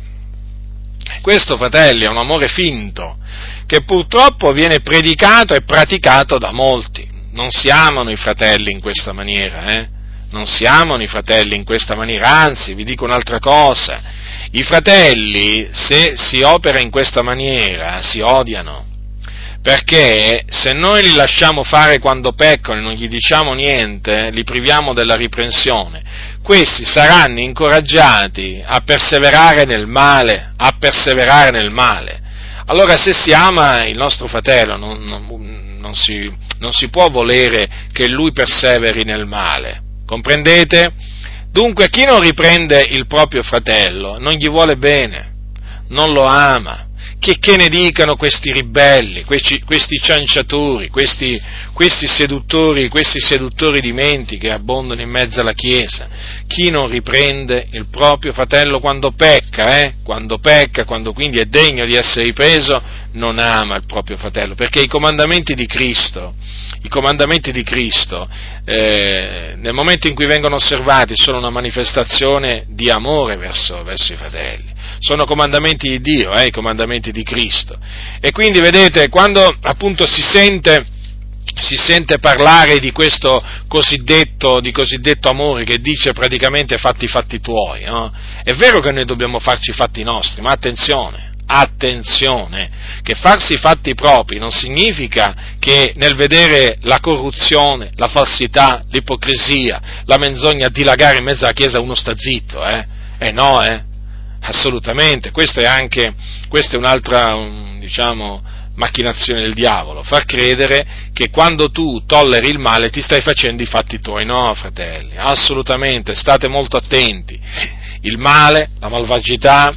Questo, fratelli, è un amore finto che purtroppo viene predicato e praticato da molti. Non si amano i fratelli in questa maniera, eh? Non si amano i fratelli in questa maniera, anzi, vi dico un'altra cosa i fratelli, se si opera in questa maniera, si odiano, perché se noi li lasciamo fare quando peccano e non gli diciamo niente, li priviamo della riprensione, questi saranno incoraggiati a perseverare nel male, a perseverare nel male. Allora se si ama il nostro fratello non, non, non, si, non si può volere che lui perseveri nel male, comprendete? Dunque chi non riprende il proprio fratello non gli vuole bene, non lo ama. Che, che ne dicano questi ribelli, questi, questi cianciatori, questi, questi, seduttori, questi seduttori di menti che abbondano in mezzo alla Chiesa? Chi non riprende il proprio fratello quando pecca, eh? quando pecca, quando quindi è degno di essere ripreso, non ama il proprio fratello, perché i comandamenti di Cristo i comandamenti di Cristo, eh, nel momento in cui vengono osservati, sono una manifestazione di amore verso, verso i fratelli. Sono comandamenti di Dio, eh, i comandamenti di Cristo. E quindi vedete, quando appunto si sente, si sente parlare di questo cosiddetto, di cosiddetto, amore che dice praticamente fatti i fatti tuoi, no? è vero che noi dobbiamo farci i fatti nostri, ma attenzione, attenzione, che farsi i fatti propri non significa che nel vedere la corruzione, la falsità, l'ipocrisia, la menzogna dilagare in mezzo alla Chiesa uno sta zitto, eh? Eh no, eh? Assolutamente, questo è anche, questa è un'altra, diciamo, macchinazione del diavolo, far credere che quando tu tolleri il male ti stai facendo i fatti tuoi, no fratelli, assolutamente, state molto attenti, il male, la malvagità,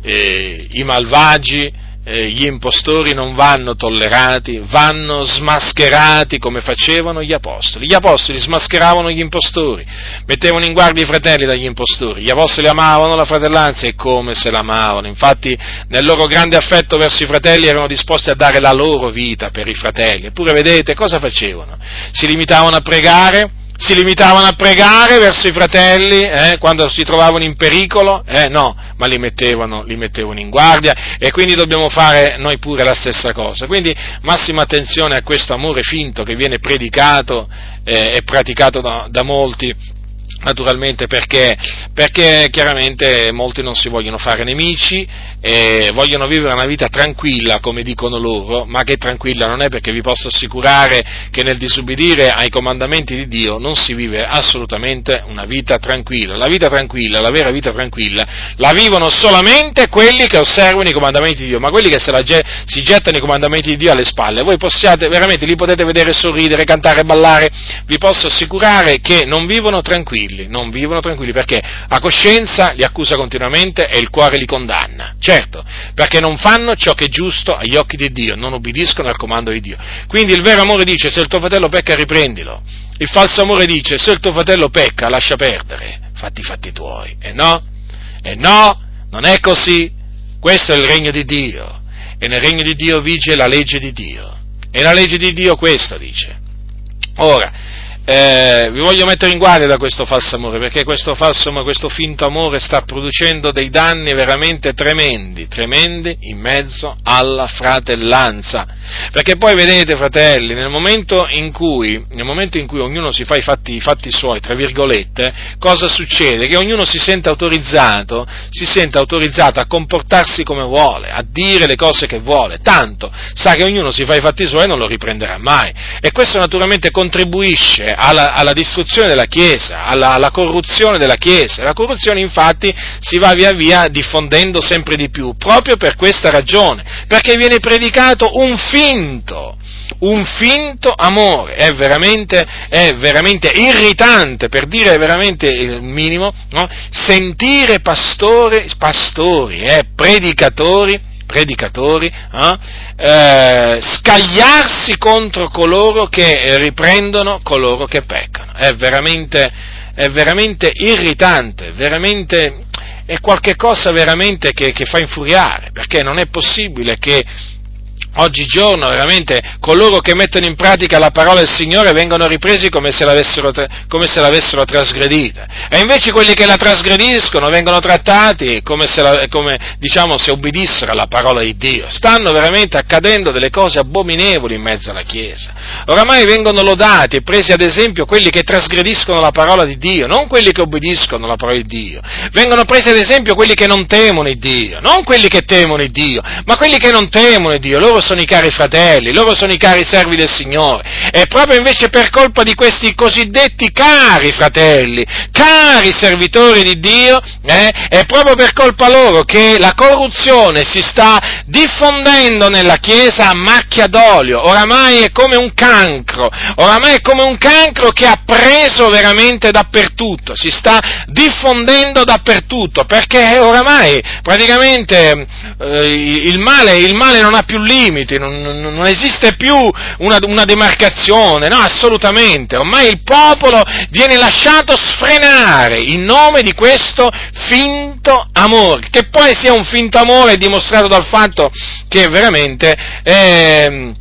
eh, i malvagi, eh, gli impostori non vanno tollerati, vanno smascherati come facevano gli apostoli. Gli apostoli smascheravano gli impostori, mettevano in guardia i fratelli dagli impostori, gli apostoli amavano la fratellanza e come se l'amavano, infatti nel loro grande affetto verso i fratelli erano disposti a dare la loro vita per i fratelli, eppure vedete cosa facevano? Si limitavano a pregare, si limitavano a pregare verso i fratelli eh, quando si trovavano in pericolo? Eh, no, ma li mettevano, li mettevano, in guardia e quindi dobbiamo fare noi pure la stessa cosa. Quindi massima attenzione a questo amore finto che viene predicato eh, e praticato da, da molti naturalmente perché, perché, chiaramente molti non si vogliono fare nemici, e vogliono vivere una vita tranquilla, come dicono loro, ma che tranquilla non è perché vi posso assicurare che nel disubbidire ai comandamenti di Dio non si vive assolutamente una vita tranquilla. La vita tranquilla, la vera vita tranquilla, la vivono solamente quelli che osservano i comandamenti di Dio, ma quelli che se la, si gettano i comandamenti di Dio alle spalle, voi possiate, veramente li potete vedere sorridere, cantare, ballare, vi posso assicurare che non vivono tranquilli tranquilli, non vivono tranquilli perché la coscienza li accusa continuamente e il cuore li condanna. Certo, perché non fanno ciò che è giusto agli occhi di Dio, non obbediscono al comando di Dio. Quindi il vero amore dice se il tuo fratello pecca riprendilo. Il falso amore dice se il tuo fratello pecca lascia perdere, fatti i fatti tuoi. E no, e no, non è così. Questo è il regno di Dio. E nel regno di Dio vige la legge di Dio. E la legge di Dio questo dice. Ora, eh, vi voglio mettere in guardia da questo falso amore, perché questo falso amore, questo finto amore sta producendo dei danni veramente tremendi, tremendi in mezzo alla fratellanza. Perché poi vedete, fratelli, nel momento in cui, momento in cui ognuno si fa i fatti, i fatti suoi, tra virgolette, cosa succede? Che ognuno si sente autorizzato, si sente autorizzato a comportarsi come vuole, a dire le cose che vuole, tanto sa che ognuno si fa i fatti suoi e non lo riprenderà mai. E questo naturalmente contribuisce alla, alla distruzione della Chiesa, alla, alla, corruzione della Chiesa. La corruzione infatti si va via via diffondendo sempre di più, proprio per questa ragione, perché viene predicato un finto, un finto amore, è veramente, è veramente irritante, per dire veramente il minimo, no? sentire pastori, pastori eh, predicatori, predicatori, eh, eh, scagliarsi contro coloro che riprendono coloro che peccano. È veramente, è veramente irritante, veramente, è qualcosa veramente che, che fa infuriare, perché non è possibile che oggigiorno veramente coloro che mettono in pratica la parola del Signore vengono ripresi come se l'avessero, come se l'avessero trasgredita e invece quelli che la trasgrediscono vengono trattati come se, la, come, diciamo, se obbedissero alla parola di Dio. Stanno veramente accadendo delle cose abominevoli in mezzo alla Chiesa. Oramai vengono lodati e presi ad esempio quelli che trasgrediscono la parola di Dio, non quelli che obbediscono alla parola di Dio. Vengono presi ad esempio quelli che non temono Dio, non quelli che temono Dio, ma quelli che non temono Dio. Loro sono i cari fratelli, loro sono i cari servi del Signore. E proprio invece per colpa di questi cosiddetti cari fratelli, cari servitori di Dio, eh, è proprio per colpa loro che la corruzione si sta diffondendo nella Chiesa a macchia d'olio. Oramai è come un cancro, oramai è come un cancro che ha preso veramente dappertutto, si sta diffondendo dappertutto, perché oramai praticamente eh, il, male, il male non ha più limiti limiti, non, non esiste più una, una, demarcazione, no, assolutamente. Ormai il popolo viene lasciato sfrenare in nome di questo finto amore, che poi sia un finto amore dimostrato dal fatto che veramente... Eh,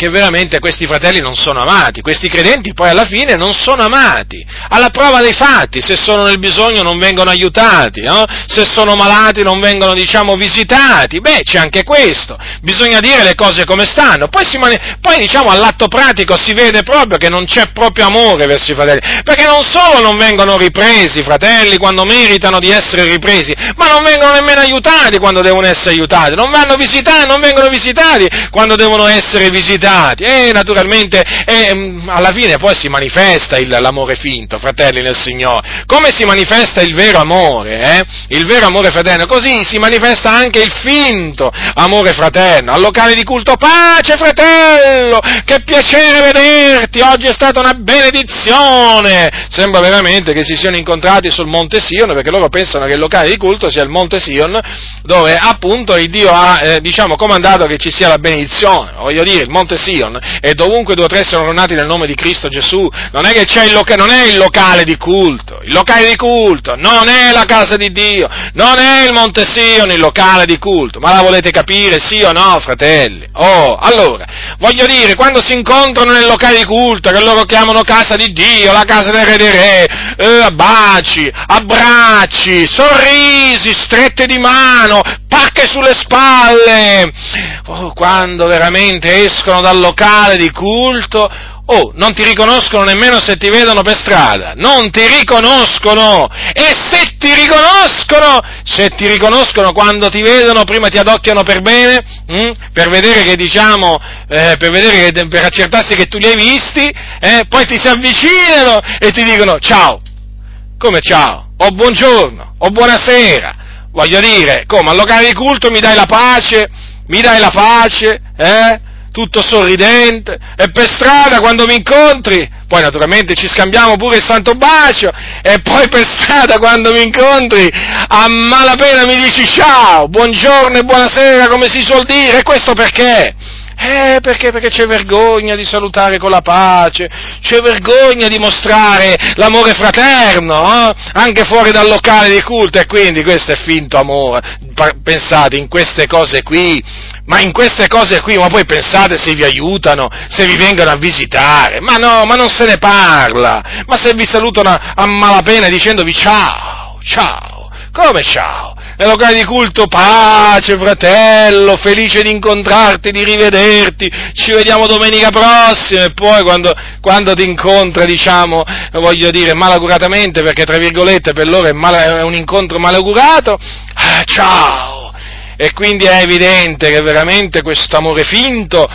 che veramente questi fratelli non sono amati, questi credenti poi alla fine non sono amati, alla prova dei fatti, se sono nel bisogno non vengono aiutati, no? se sono malati non vengono diciamo visitati, beh c'è anche questo, bisogna dire le cose come stanno, poi, mani- poi diciamo all'atto pratico si vede proprio che non c'è proprio amore verso i fratelli, perché non solo non vengono ripresi i fratelli quando meritano di essere ripresi, ma non vengono nemmeno aiutati quando devono essere aiutati, non vanno visitati, non vengono visitati quando devono essere visitati sbagliati e naturalmente e, alla fine poi si manifesta il, l'amore finto, fratelli nel Signore. Come si manifesta il vero amore, eh? il vero amore fraterno? Così si manifesta anche il finto amore fraterno. Al locale di culto, pace fratello, che piacere vederti, oggi è stata una benedizione. Sembra veramente che si siano incontrati sul Monte Sion, perché loro pensano che il locale di culto sia il Monte Sion, dove appunto il Dio ha, eh, diciamo, comandato che ci sia la benedizione. Voglio dire, il Monte Sion, e dovunque due o tre sono nati nel nome di Cristo Gesù, non è che c'è il, loca- non è il locale di culto, il locale di culto non è la casa di Dio, non è il Monte Sion il locale di culto, ma la volete capire, sì o no, fratelli? Oh, allora, voglio dire, quando si incontrano nel locale di culto, che loro chiamano casa di Dio, la casa del re dei re, eh, baci, abbracci, sorrisi, strette di mano, pacche sulle spalle, oh, quando veramente escono dal locale di culto, oh, non ti riconoscono nemmeno se ti vedono per strada, non ti riconoscono, e se ti riconoscono, se ti riconoscono quando ti vedono, prima ti adocchiano per bene, hm, per vedere che diciamo, eh, per vedere che, per accertarsi che tu li hai visti, eh, poi ti si avvicinano e ti dicono ciao, come ciao, o buongiorno, o buonasera, voglio dire, come al locale di culto mi dai la pace, mi dai la pace, eh? Tutto sorridente, e per strada quando mi incontri, poi naturalmente ci scambiamo pure il santo bacio, e poi per strada quando mi incontri, a malapena mi dici ciao, buongiorno e buonasera, come si suol dire, e questo perché? Eh, perché? Perché c'è vergogna di salutare con la pace, c'è vergogna di mostrare l'amore fraterno, eh? anche fuori dal locale di culto, e quindi questo è finto amore. Pensate in queste cose qui, ma in queste cose qui, ma poi pensate se vi aiutano, se vi vengono a visitare, ma no, ma non se ne parla, ma se vi salutano a malapena dicendovi ciao, ciao, come ciao? Nel locale di culto, pace fratello, felice di incontrarti, di rivederti, ci vediamo domenica prossima e poi quando, quando ti incontra, diciamo, voglio dire, malaguratamente, perché tra virgolette per loro è, male, è un incontro malaugurato, ah, ciao! E quindi è evidente che veramente questo amore finto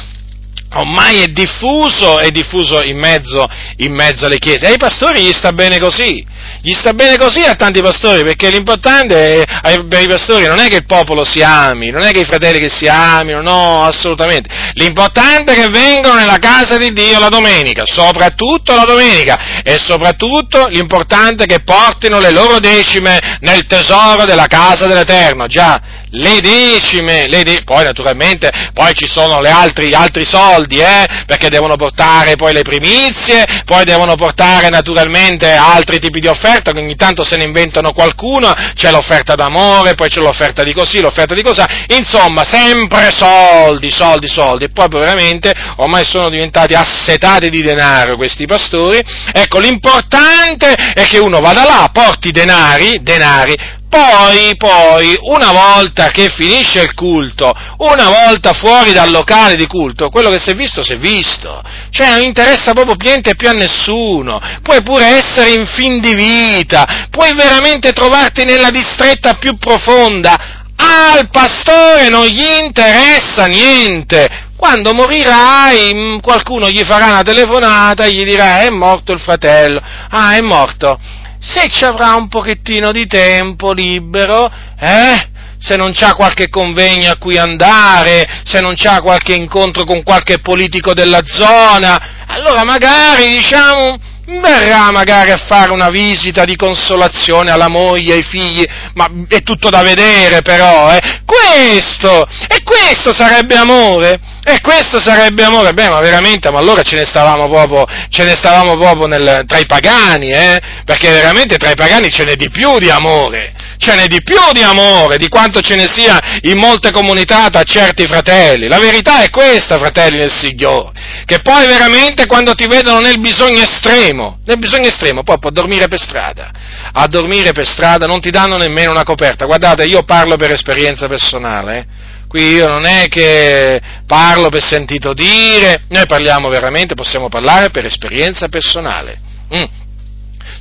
ormai è diffuso, è diffuso in mezzo, in mezzo alle chiese. E ai pastori gli sta bene così gli sta bene così a tanti pastori, perché l'importante è, per i pastori non è che il popolo si ami, non è che i fratelli che si amino, no, assolutamente. L'importante è che vengano nella casa di Dio la domenica, soprattutto la domenica, e soprattutto l'importante è che portino le loro decime nel tesoro della casa dell'Eterno. Già, le decime, le de- poi naturalmente poi ci sono le altri, altri soldi, eh, perché devono portare poi le primizie, poi devono portare naturalmente altri tipi di offerte, ogni tanto se ne inventano qualcuno, c'è l'offerta d'amore, poi c'è l'offerta di così, l'offerta di così, insomma sempre soldi, soldi, soldi, e poi veramente ormai sono diventati assetati di denaro questi pastori, ecco l'importante è che uno vada là, porti denari, denari, poi, poi, una volta che finisce il culto, una volta fuori dal locale di culto, quello che si è visto si è visto. Cioè non interessa proprio niente più a nessuno. Puoi pure essere in fin di vita, puoi veramente trovarti nella distretta più profonda. Al pastore non gli interessa niente. Quando morirai, qualcuno gli farà una telefonata e gli dirà è morto il fratello. Ah, è morto se ci avrà un pochettino di tempo libero, eh? se non c'ha qualche convegno a cui andare, se non c'ha qualche incontro con qualche politico della zona, allora magari, diciamo, verrà magari a fare una visita di consolazione alla moglie, ai figli, ma è tutto da vedere però, eh? Questo, e questo sarebbe amore? E questo sarebbe amore? Beh, ma veramente, ma allora ce ne stavamo proprio, ce ne stavamo proprio nel, tra i pagani, eh? Perché veramente tra i pagani ce n'è di più di amore ce n'è di più di amore, di quanto ce ne sia in molte comunità tra certi fratelli. La verità è questa, fratelli del Signore, che poi veramente quando ti vedono nel bisogno estremo, nel bisogno estremo, poi può dormire per strada, a dormire per strada non ti danno nemmeno una coperta. Guardate, io parlo per esperienza personale, eh? qui io non è che parlo per sentito dire, noi parliamo veramente, possiamo parlare per esperienza personale. Mm.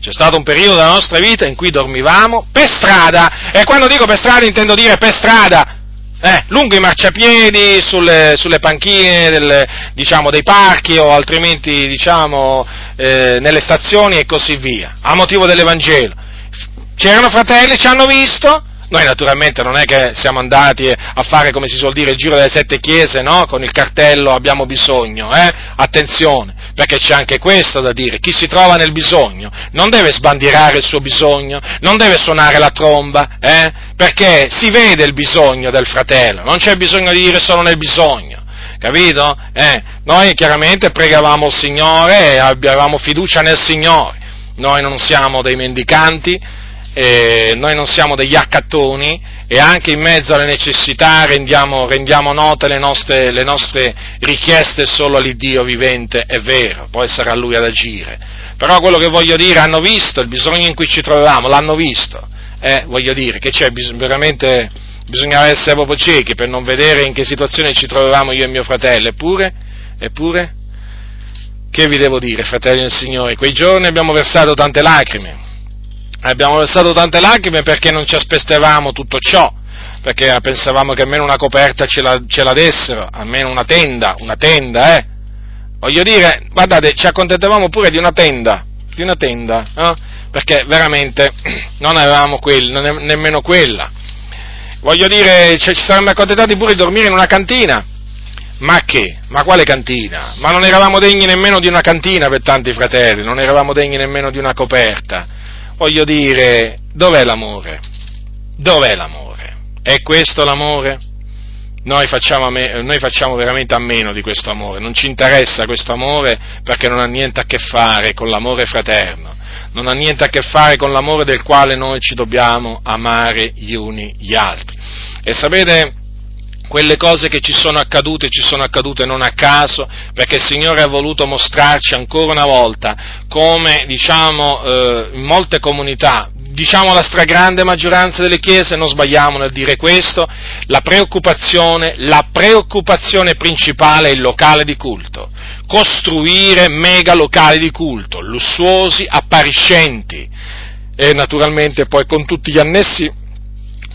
C'è stato un periodo della nostra vita in cui dormivamo per strada, e quando dico per strada intendo dire per strada, eh, lungo i marciapiedi, sulle, sulle panchine del, diciamo, dei parchi o altrimenti diciamo, eh, nelle stazioni e così via, a motivo dell'Evangelo. C'erano fratelli, ci hanno visto, noi naturalmente non è che siamo andati a fare, come si suol dire, il giro delle sette chiese, no? Con il cartello abbiamo bisogno, eh? Attenzione, perché c'è anche questo da dire. Chi si trova nel bisogno non deve sbandierare il suo bisogno, non deve suonare la tromba, eh? Perché si vede il bisogno del fratello, non c'è bisogno di dire solo nel bisogno. Capito? Eh? Noi chiaramente pregavamo il Signore e avevamo fiducia nel Signore. Noi non siamo dei mendicanti, eh, noi non siamo degli accattoni e anche in mezzo alle necessità rendiamo, rendiamo note le nostre, le nostre, richieste solo all'Iddio vivente, è vero, poi sarà Lui ad agire. Però quello che voglio dire, hanno visto il bisogno in cui ci trovavamo, l'hanno visto, eh, voglio dire che c'è bis- veramente, bisognava essere proprio ciechi per non vedere in che situazione ci trovavamo io e mio fratello, eppure, eppure, che vi devo dire, fratelli del Signore, quei giorni abbiamo versato tante lacrime, abbiamo versato tante lacrime perché non ci aspettavamo tutto ciò, perché pensavamo che almeno una coperta ce la, ce la dessero, almeno una tenda, una tenda, eh. Voglio dire, guardate, ci accontentavamo pure di una tenda, di una tenda, eh? perché veramente non avevamo quel, non nemmeno quella. Voglio dire, ci saremmo accontentati pure di dormire in una cantina, Ma che? Ma quale cantina? Ma non eravamo degni nemmeno di una cantina per tanti fratelli, non eravamo degni nemmeno di una coperta. Voglio dire, dov'è l'amore? Dov'è l'amore? È questo l'amore? Noi facciamo, me- noi facciamo, veramente a meno di questo amore, non ci interessa questo amore perché non ha niente a che fare con l'amore fraterno, non ha niente a che fare con l'amore del quale noi ci dobbiamo amare gli uni gli altri. E sapete, quelle cose che ci sono accadute, ci sono accadute non a caso, perché il Signore ha voluto mostrarci ancora una volta come, diciamo, eh, in molte comunità, diciamo la stragrande maggioranza delle chiese, non sbagliamo nel dire questo, la preoccupazione, la preoccupazione principale è il locale di culto. Costruire mega locali di culto, lussuosi, appariscenti e naturalmente poi con tutti gli annessi,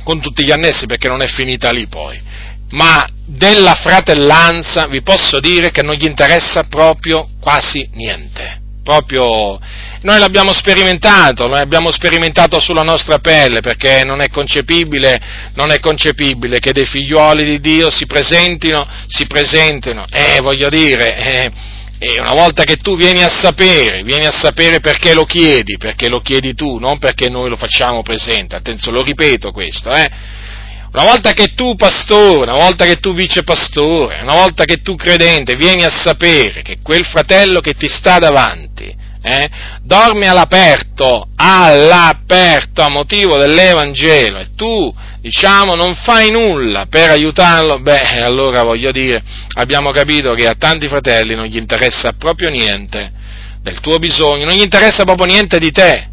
con tutti gli annessi perché non è finita lì poi ma della fratellanza vi posso dire che non gli interessa proprio quasi niente. Proprio, noi l'abbiamo sperimentato, noi abbiamo sperimentato sulla nostra pelle perché non è concepibile, non è concepibile che dei figliuoli di Dio si presentino, si presentino, eh, voglio dire, eh, e una volta che tu vieni a sapere, vieni a sapere perché lo chiedi, perché lo chiedi tu, non perché noi lo facciamo presente, attenzione, lo ripeto questo, eh, una volta che tu pastore, una volta che tu vicepastore, una volta che tu credente vieni a sapere che quel fratello che ti sta davanti eh, dorme all'aperto, all'aperto a motivo dell'Evangelo e tu diciamo non fai nulla per aiutarlo, beh allora voglio dire abbiamo capito che a tanti fratelli non gli interessa proprio niente del tuo bisogno, non gli interessa proprio niente di te,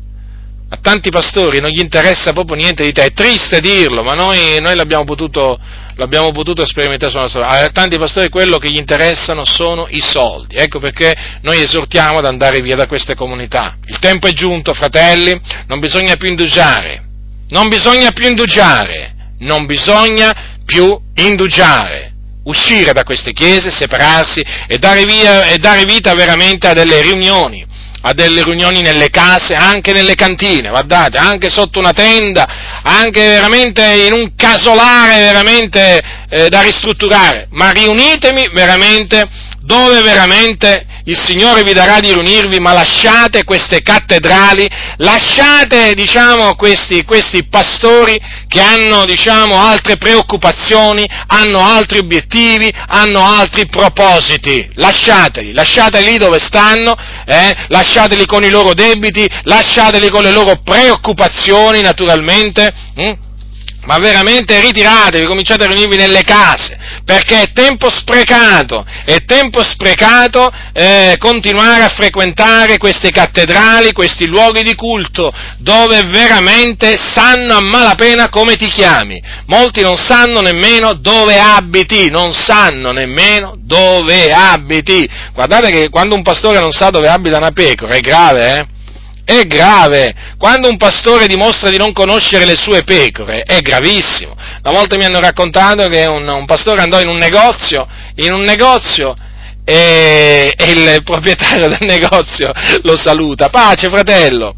a tanti pastori non gli interessa proprio niente di te, è triste dirlo, ma noi, noi l'abbiamo, potuto, l'abbiamo, potuto, sperimentare sulla nostra vita. A tanti pastori quello che gli interessano sono i soldi, ecco perché noi esortiamo ad andare via da queste comunità. Il tempo è giunto, fratelli, non bisogna più indugiare, non bisogna più indugiare, non bisogna più indugiare. Uscire da queste chiese, separarsi e dare, via, e dare vita veramente a delle riunioni a delle riunioni nelle case, anche nelle cantine, guardate, anche sotto una tenda, anche veramente in un casolare veramente eh, da ristrutturare, ma riunitemi veramente dove veramente il Signore vi darà di riunirvi, ma lasciate queste cattedrali, lasciate, diciamo, questi, questi pastori che hanno, diciamo, altre preoccupazioni, hanno altri obiettivi, hanno altri propositi. Lasciateli, lasciateli dove stanno, eh? lasciateli con i loro debiti, lasciateli con le loro preoccupazioni, naturalmente. Hm? Ma veramente ritiratevi, cominciate a riunirvi nelle case, perché è tempo sprecato, è tempo sprecato eh, continuare a frequentare queste cattedrali, questi luoghi di culto, dove veramente sanno a malapena come ti chiami. Molti non sanno nemmeno dove abiti, non sanno nemmeno dove abiti. Guardate che quando un pastore non sa dove abita una pecora è grave, eh? È grave. Quando un pastore dimostra di non conoscere le sue pecore, è gravissimo. Una volta mi hanno raccontato che un, un pastore andò in un negozio, in un negozio e, e, il proprietario del negozio lo saluta, pace fratello.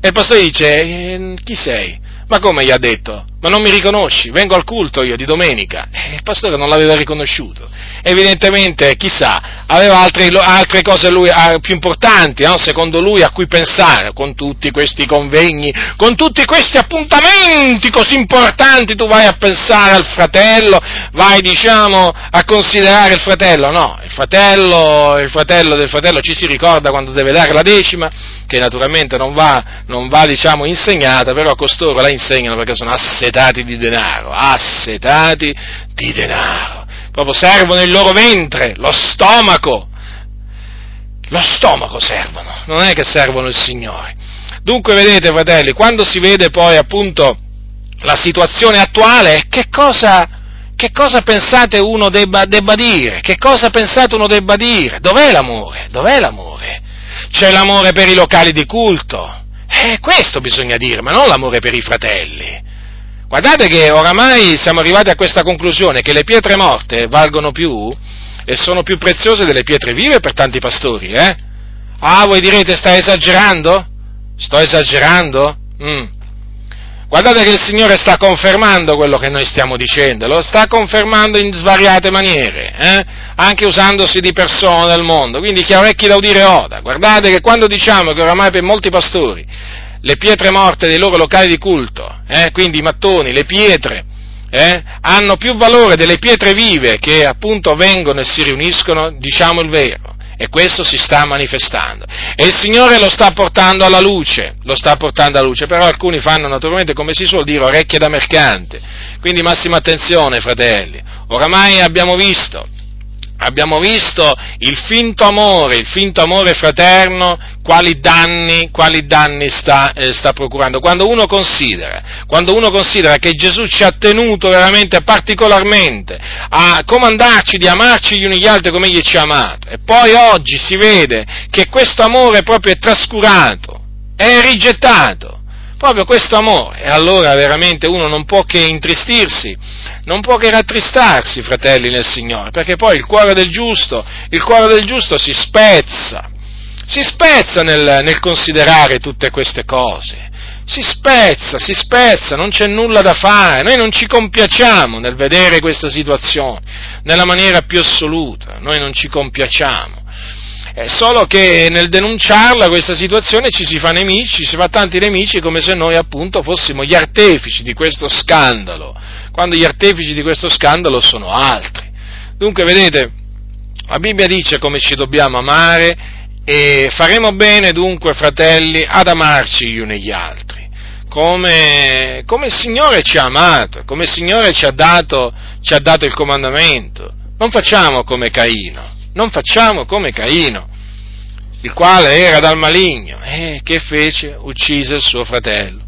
E il pastore dice, eh, chi sei? Ma come gli ha detto? Ma non mi riconosci? Vengo al culto io di domenica. E il pastore non l'aveva riconosciuto evidentemente, chissà, aveva altre, altre cose lui, ah, più importanti, no? secondo lui, a cui pensare, con tutti questi convegni, con tutti questi appuntamenti così importanti, tu vai a pensare al fratello, vai, diciamo, a considerare il fratello, no, il fratello, il fratello del fratello ci si ricorda quando deve dare la decima, che naturalmente non va, non va diciamo, insegnata, però costoro la insegnano perché sono assetati di denaro, assetati di denaro proprio servono il loro ventre, lo stomaco, lo stomaco servono, non è che servono il Signore. Dunque, vedete, fratelli, quando si vede poi appunto la situazione attuale, che cosa, che cosa pensate uno debba, debba dire? Che cosa pensate uno debba dire? Dov'è l'amore? Dov'è l'amore? C'è l'amore per i locali di culto. Eh, questo bisogna dire, ma non l'amore per i fratelli. Guardate che oramai siamo arrivati a questa conclusione che le pietre morte valgono più e sono più preziose delle pietre vive per tanti pastori, eh? Ah, voi direte, stai esagerando? Sto esagerando? Mm. Guardate che il Signore sta confermando quello che noi stiamo dicendo, lo sta confermando in svariate maniere, eh? anche usandosi di persone del mondo. Quindi chi ha orecchi da udire oda. Guardate che quando diciamo che oramai per molti pastori le pietre morte dei loro locali di culto, eh? quindi i mattoni, le pietre, eh? hanno più valore delle pietre vive che appunto vengono e si riuniscono, diciamo il vero. E questo si sta manifestando. E il Signore lo sta portando alla luce, lo sta portando alla luce, però alcuni fanno naturalmente, come si suol dire, orecchie da mercante. Quindi massima attenzione, fratelli. Oramai abbiamo visto abbiamo visto il finto amore, il finto amore fraterno, quali danni, quali danni sta, eh, sta, procurando. Quando uno, considera, quando uno considera che Gesù ci ha tenuto veramente particolarmente a comandarci di amarci gli uni gli altri come egli ci ha amato, e poi oggi si vede che questo amore proprio è trascurato, è rigettato, proprio questo amore, e allora veramente uno non può che intristirsi, non può che rattristarsi, fratelli nel Signore, perché poi il cuore del giusto, il cuore del giusto si spezza, si spezza nel, nel considerare tutte queste cose, si spezza, si spezza, non c'è nulla da fare, noi non ci compiacciamo nel vedere questa situazione, nella maniera più assoluta, noi non ci compiacciamo. È solo che nel denunciarla questa situazione ci si fa nemici, ci si fa tanti nemici come se noi appunto fossimo gli artefici di questo scandalo, quando gli artefici di questo scandalo sono altri. Dunque, vedete, la Bibbia dice come ci dobbiamo amare e faremo bene dunque, fratelli, ad amarci gli uni gli altri, come, come il Signore ci ha amato, come il Signore ci ha, dato, ci ha dato il comandamento. Non facciamo come Caino, non facciamo come Caino, il quale era dal maligno e che fece? Uccise il suo fratello.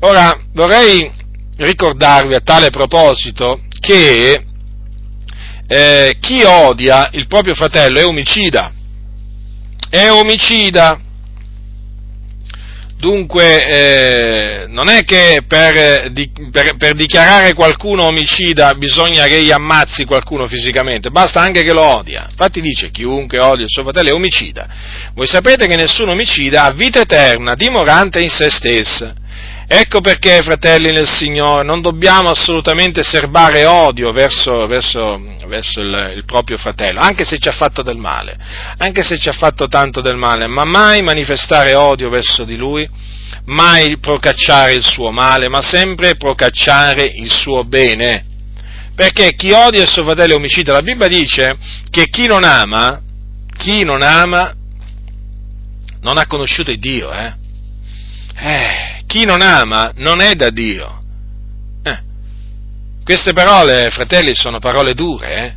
Ora vorrei ricordarvi a tale proposito che eh, chi odia il proprio fratello è omicida, è omicida Dunque, eh, non è che per, di, per, per, dichiarare qualcuno omicida bisogna che egli ammazzi qualcuno fisicamente, basta anche che lo odia. Infatti dice chiunque odia il suo fratello è omicida. Voi sapete che nessun omicida ha vita eterna, dimorante in se stessa. Ecco perché, fratelli nel Signore, non dobbiamo assolutamente serbare odio verso, verso, verso il, il, proprio fratello, anche se ci ha fatto del male, anche se ci ha fatto tanto del male, ma mai manifestare odio verso di lui, mai procacciare il suo male, ma sempre procacciare il suo bene. Perché chi odia il suo fratello è omicida. La Bibbia dice che chi non ama, chi non ama, non ha conosciuto Dio, eh? Eh, chi non ama non è da Dio. Eh. Queste parole, fratelli, sono parole dure, eh?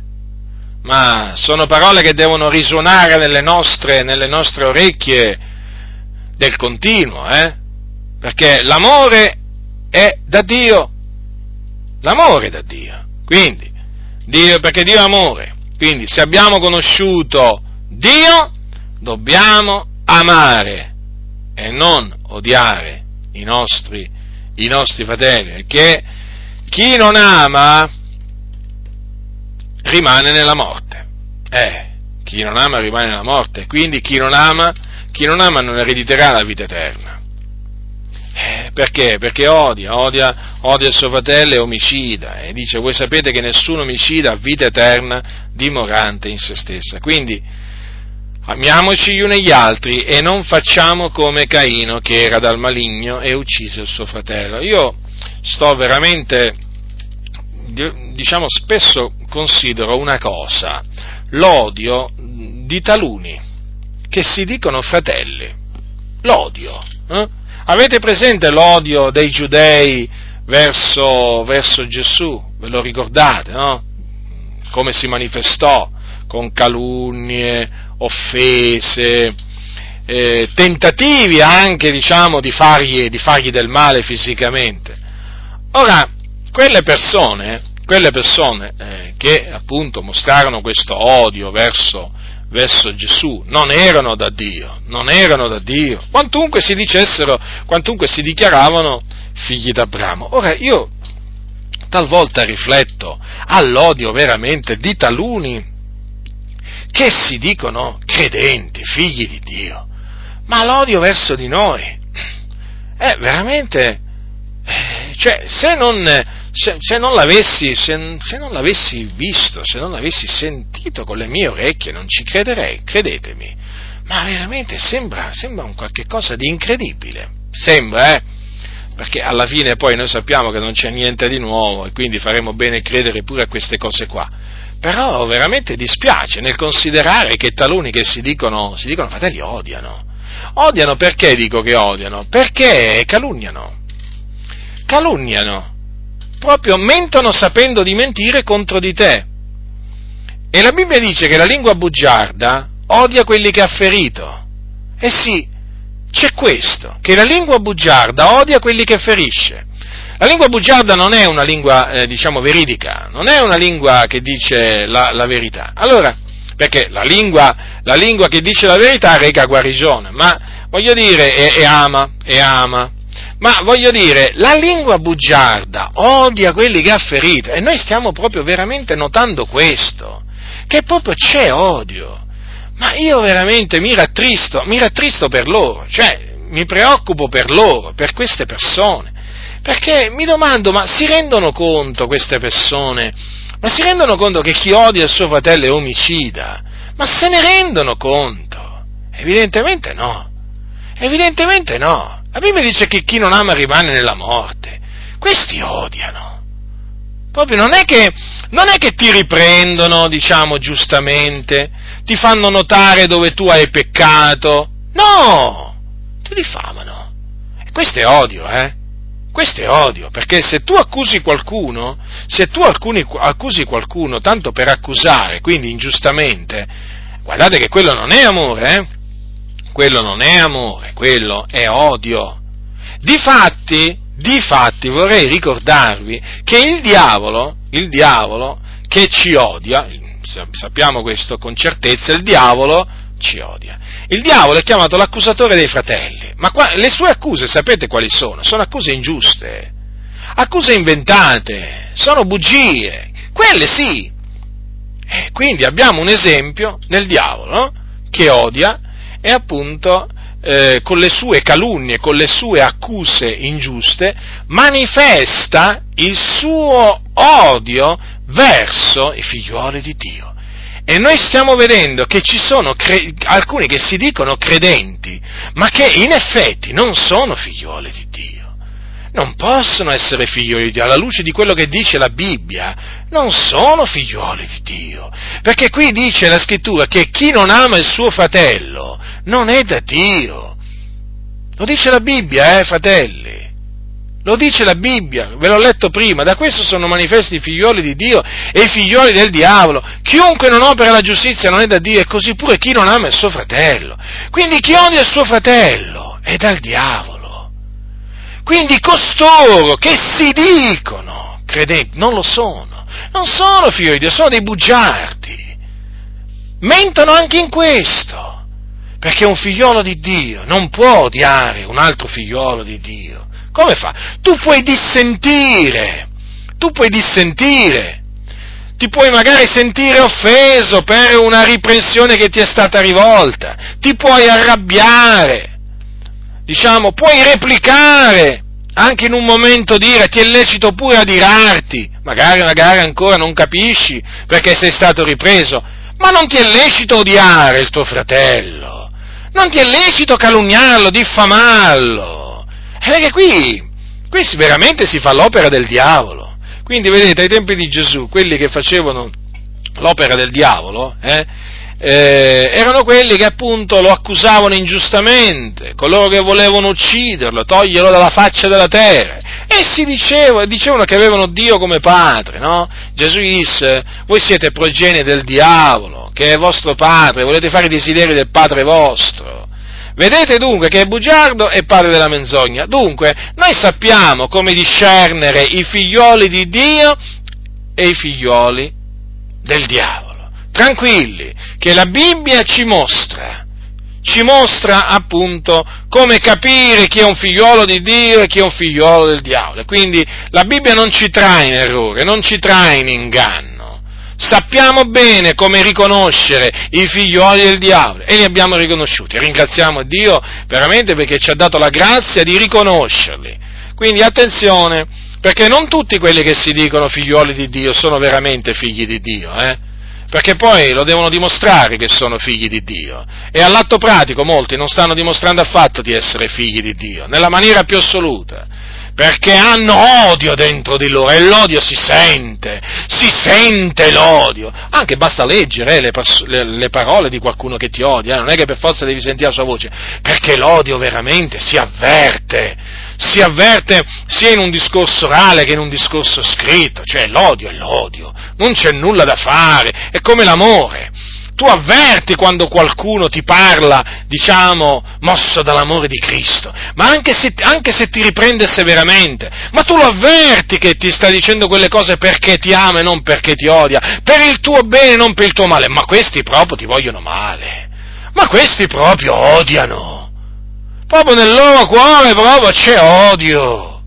ma sono parole che devono risuonare nelle nostre, nelle nostre orecchie del continuo, eh? perché l'amore è da Dio, l'amore è da Dio, quindi, Dio, perché Dio è amore, quindi se abbiamo conosciuto Dio, dobbiamo amare e non odiare i nostri, i nostri fratelli, perché chi non ama rimane nella morte. Eh, chi non ama rimane nella morte, quindi chi non ama, chi non, ama non erediterà la vita eterna. Eh, perché? Perché odia, odia, odia il suo fratello e omicida, e dice, voi sapete che nessun omicida ha vita eterna dimorante in se stessa. Quindi, Amiamoci gli uni gli altri e non facciamo come Caino che era dal maligno e uccise il suo fratello. Io sto veramente, diciamo, spesso considero una cosa, l'odio di taluni che si dicono fratelli. L'odio. Eh? Avete presente l'odio dei giudei verso, verso Gesù? Ve lo ricordate, no? Come si manifestò con calunnie, offese, eh, tentativi anche, diciamo, di fargli, di fargli del male fisicamente. Ora, quelle persone, quelle persone eh, che appunto mostrarono questo odio verso, verso Gesù non erano da Dio, non erano da Dio, quantunque si dicessero, quantunque si dichiaravano figli d'Abramo. Ora io talvolta rifletto all'odio veramente di taluni che si dicono credenti, figli di Dio, ma l'odio verso di noi è veramente, cioè se non, se, se, non se, se non, l'avessi, visto, se non l'avessi sentito con le mie orecchie, non ci crederei, credetemi. Ma veramente sembra, sembra un qualche cosa di incredibile. Sembra, eh? Perché alla fine poi noi sappiamo che non c'è niente di nuovo e quindi faremo bene credere pure a queste cose qua. Però veramente dispiace nel considerare che taluni che si dicono, si dicono fratelli odiano. Odiano perché dico che odiano? Perché calunniano. Calunniano. Proprio mentono sapendo di mentire contro di te. E la Bibbia dice che la lingua bugiarda odia quelli che ha ferito. Eh sì, c'è questo, che la lingua bugiarda odia quelli che ferisce. La lingua bugiarda non è una lingua, eh, diciamo, veridica, non è una lingua che dice la, la verità. Allora, perché la lingua, la lingua, che dice la verità reca guarigione, ma voglio dire, e, e ama, e ama. Ma voglio dire, la lingua bugiarda odia quelli che ha ferito e noi stiamo proprio veramente notando questo, che proprio c'è odio. Ma io veramente mi rattristo, mi rattristo per loro, cioè mi preoccupo per loro, per queste persone. Perché mi domando, ma si rendono conto queste persone? Ma si rendono conto che chi odia il suo fratello è omicida? Ma se ne rendono conto? Evidentemente no. Evidentemente no. La Bibbia dice che chi non ama rimane nella morte. Questi odiano. Proprio non è che, non è che ti riprendono, diciamo, giustamente, ti fanno notare dove tu hai peccato. No! Ti diffamano. E questo è odio, eh? Questo è odio, perché se tu accusi qualcuno, se tu alcuni, accusi qualcuno tanto per accusare, quindi ingiustamente, guardate che quello non è amore, eh? Quello non è amore, quello è odio. Difatti, difatti vorrei ricordarvi che il diavolo, il diavolo che ci odia, sappiamo questo con certezza, il diavolo ci odia. Il diavolo è chiamato l'accusatore dei fratelli, ma qua, le sue accuse sapete quali sono? Sono accuse ingiuste, accuse inventate, sono bugie, quelle sì. E quindi abbiamo un esempio nel diavolo no? che odia e appunto eh, con le sue calunnie, con le sue accuse ingiuste, manifesta il suo odio verso i figliuoli di Dio. E noi stiamo vedendo che ci sono cre- alcuni che si dicono credenti, ma che in effetti non sono figlioli di Dio. Non possono essere figlioli di Dio, alla luce di quello che dice la Bibbia, non sono figlioli di Dio. Perché qui dice la scrittura che chi non ama il suo fratello non è da Dio. Lo dice la Bibbia, eh, fratelli. Lo dice la Bibbia, ve l'ho letto prima, da questo sono manifesti i figlioli di Dio e i figlioli del diavolo. Chiunque non opera la giustizia non è da Dio e così pure chi non ama il suo fratello. Quindi chi odia il suo fratello è dal diavolo. Quindi costoro che si dicono credenti non lo sono, non sono figli di Dio, sono dei bugiardi. Mentono anche in questo, perché un figliolo di Dio non può odiare un altro figliolo di Dio come fa? Tu puoi dissentire, tu puoi dissentire, ti puoi magari sentire offeso per una riprensione che ti è stata rivolta, ti puoi arrabbiare, diciamo, puoi replicare, anche in un momento dire, ti è lecito pure adirarti, magari, magari ancora non capisci perché sei stato ripreso, ma non ti è lecito odiare il tuo fratello, non ti è lecito calunniarlo, diffamarlo, perché qui, qui veramente si fa l'opera del diavolo. Quindi vedete, ai tempi di Gesù, quelli che facevano l'opera del diavolo, eh, eh, erano quelli che appunto lo accusavano ingiustamente, coloro che volevano ucciderlo, toglierlo dalla faccia della terra. E si diceva, dicevano che avevano Dio come padre, no? Gesù disse, voi siete progenie del diavolo, che è vostro padre, volete fare i desideri del padre vostro. Vedete dunque che è bugiardo e padre della menzogna. Dunque, noi sappiamo come discernere i figlioli di Dio e i figlioli del diavolo. Tranquilli, che la Bibbia ci mostra, ci mostra appunto come capire chi è un figliolo di Dio e chi è un figliolo del diavolo. Quindi la Bibbia non ci trae in errore, non ci trae in inganno sappiamo bene come riconoscere i figlioli del diavolo e li abbiamo riconosciuti. Ringraziamo Dio veramente perché ci ha dato la grazia di riconoscerli. Quindi attenzione, Perché non tutti quelli che si dicono figliuoli di Dio sono veramente figli di Dio, eh? Perché poi lo devono dimostrare che sono figli di Dio. E all'atto pratico molti non stanno dimostrando affatto di essere figli di Dio, nella maniera più assoluta perché hanno odio dentro di loro e l'odio si sente, si sente l'odio. Anche basta leggere eh, le, le, le, parole di qualcuno che ti odia, eh? non è che per forza devi sentire la sua voce, perché l'odio veramente si avverte, si avverte sia in un discorso orale che in un discorso scritto, cioè l'odio è l'odio, non c'è nulla da fare, è come l'amore tu avverti quando qualcuno ti parla, diciamo, mosso dall'amore di Cristo, ma anche se, anche se, ti riprende severamente, ma tu lo avverti che ti sta dicendo quelle cose perché ti ama e non perché ti odia, per il tuo bene e non per il tuo male, ma questi proprio ti vogliono male, ma questi proprio odiano, proprio nel loro cuore proprio c'è odio,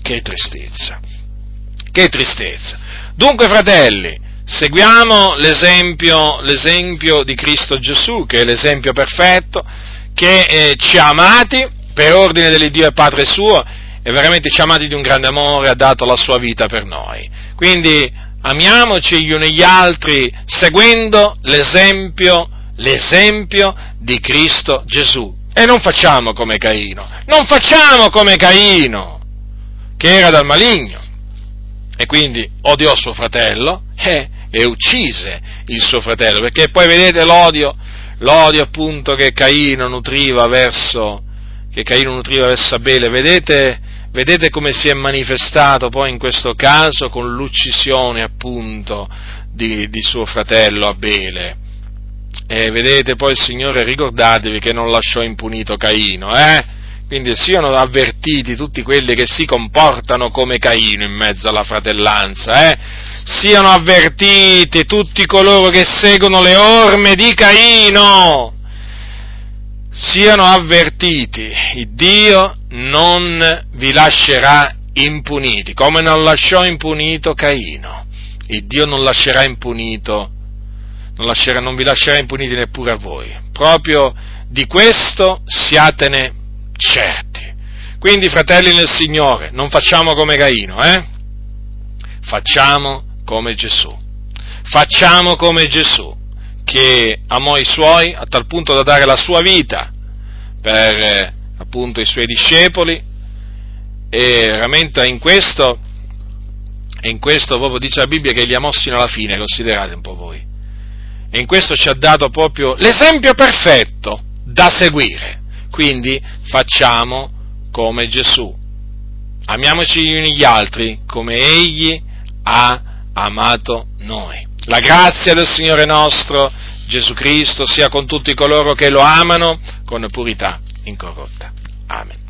che tristezza, che tristezza. Dunque, fratelli, seguiamo l'esempio, l'esempio, di Cristo Gesù, che è l'esempio perfetto, che eh, ci ha amati per ordine dell'Iddio e Padre suo e veramente ci ha amati di un grande amore, ha dato la sua vita per noi. Quindi amiamoci gli uni gli altri seguendo l'esempio, l'esempio di Cristo Gesù. E non facciamo come Caino, non facciamo come Caino, che era dal maligno e quindi odiò suo fratello e, e uccise il suo fratello, perché poi vedete l'odio, l'odio appunto che Caino nutriva verso, che Caino nutriva verso Abele, vedete, vedete come si è manifestato poi in questo caso con l'uccisione appunto di, di suo fratello Abele. E vedete poi il Signore, ricordatevi che non lasciò impunito Caino, eh? Quindi siano avvertiti tutti quelli che si comportano come Caino in mezzo alla fratellanza, eh? Siano avvertiti tutti coloro che seguono le orme di Caino. Siano avvertiti, il Dio non vi lascerà impuniti, come non lasciò impunito Caino. Il Dio non lascerà impunito, non, lascerà, non vi lascerà impuniti neppure a voi. Proprio di questo siatene certi. Quindi, fratelli nel Signore, non facciamo come Caino, eh? Facciamo come Gesù. Facciamo come Gesù, che amò i suoi a tal punto da dare la sua vita per eh, appunto i suoi discepoli e veramente in questo, in questo proprio dice la Bibbia che li amò sino alla fine, considerate un po' voi. E in questo ci ha dato proprio l'esempio perfetto da seguire. Quindi facciamo come Gesù. Amiamoci gli uni gli altri come Egli ha amato noi. La grazia del Signore nostro Gesù Cristo sia con tutti coloro che lo amano con purità incorrotta. Amen.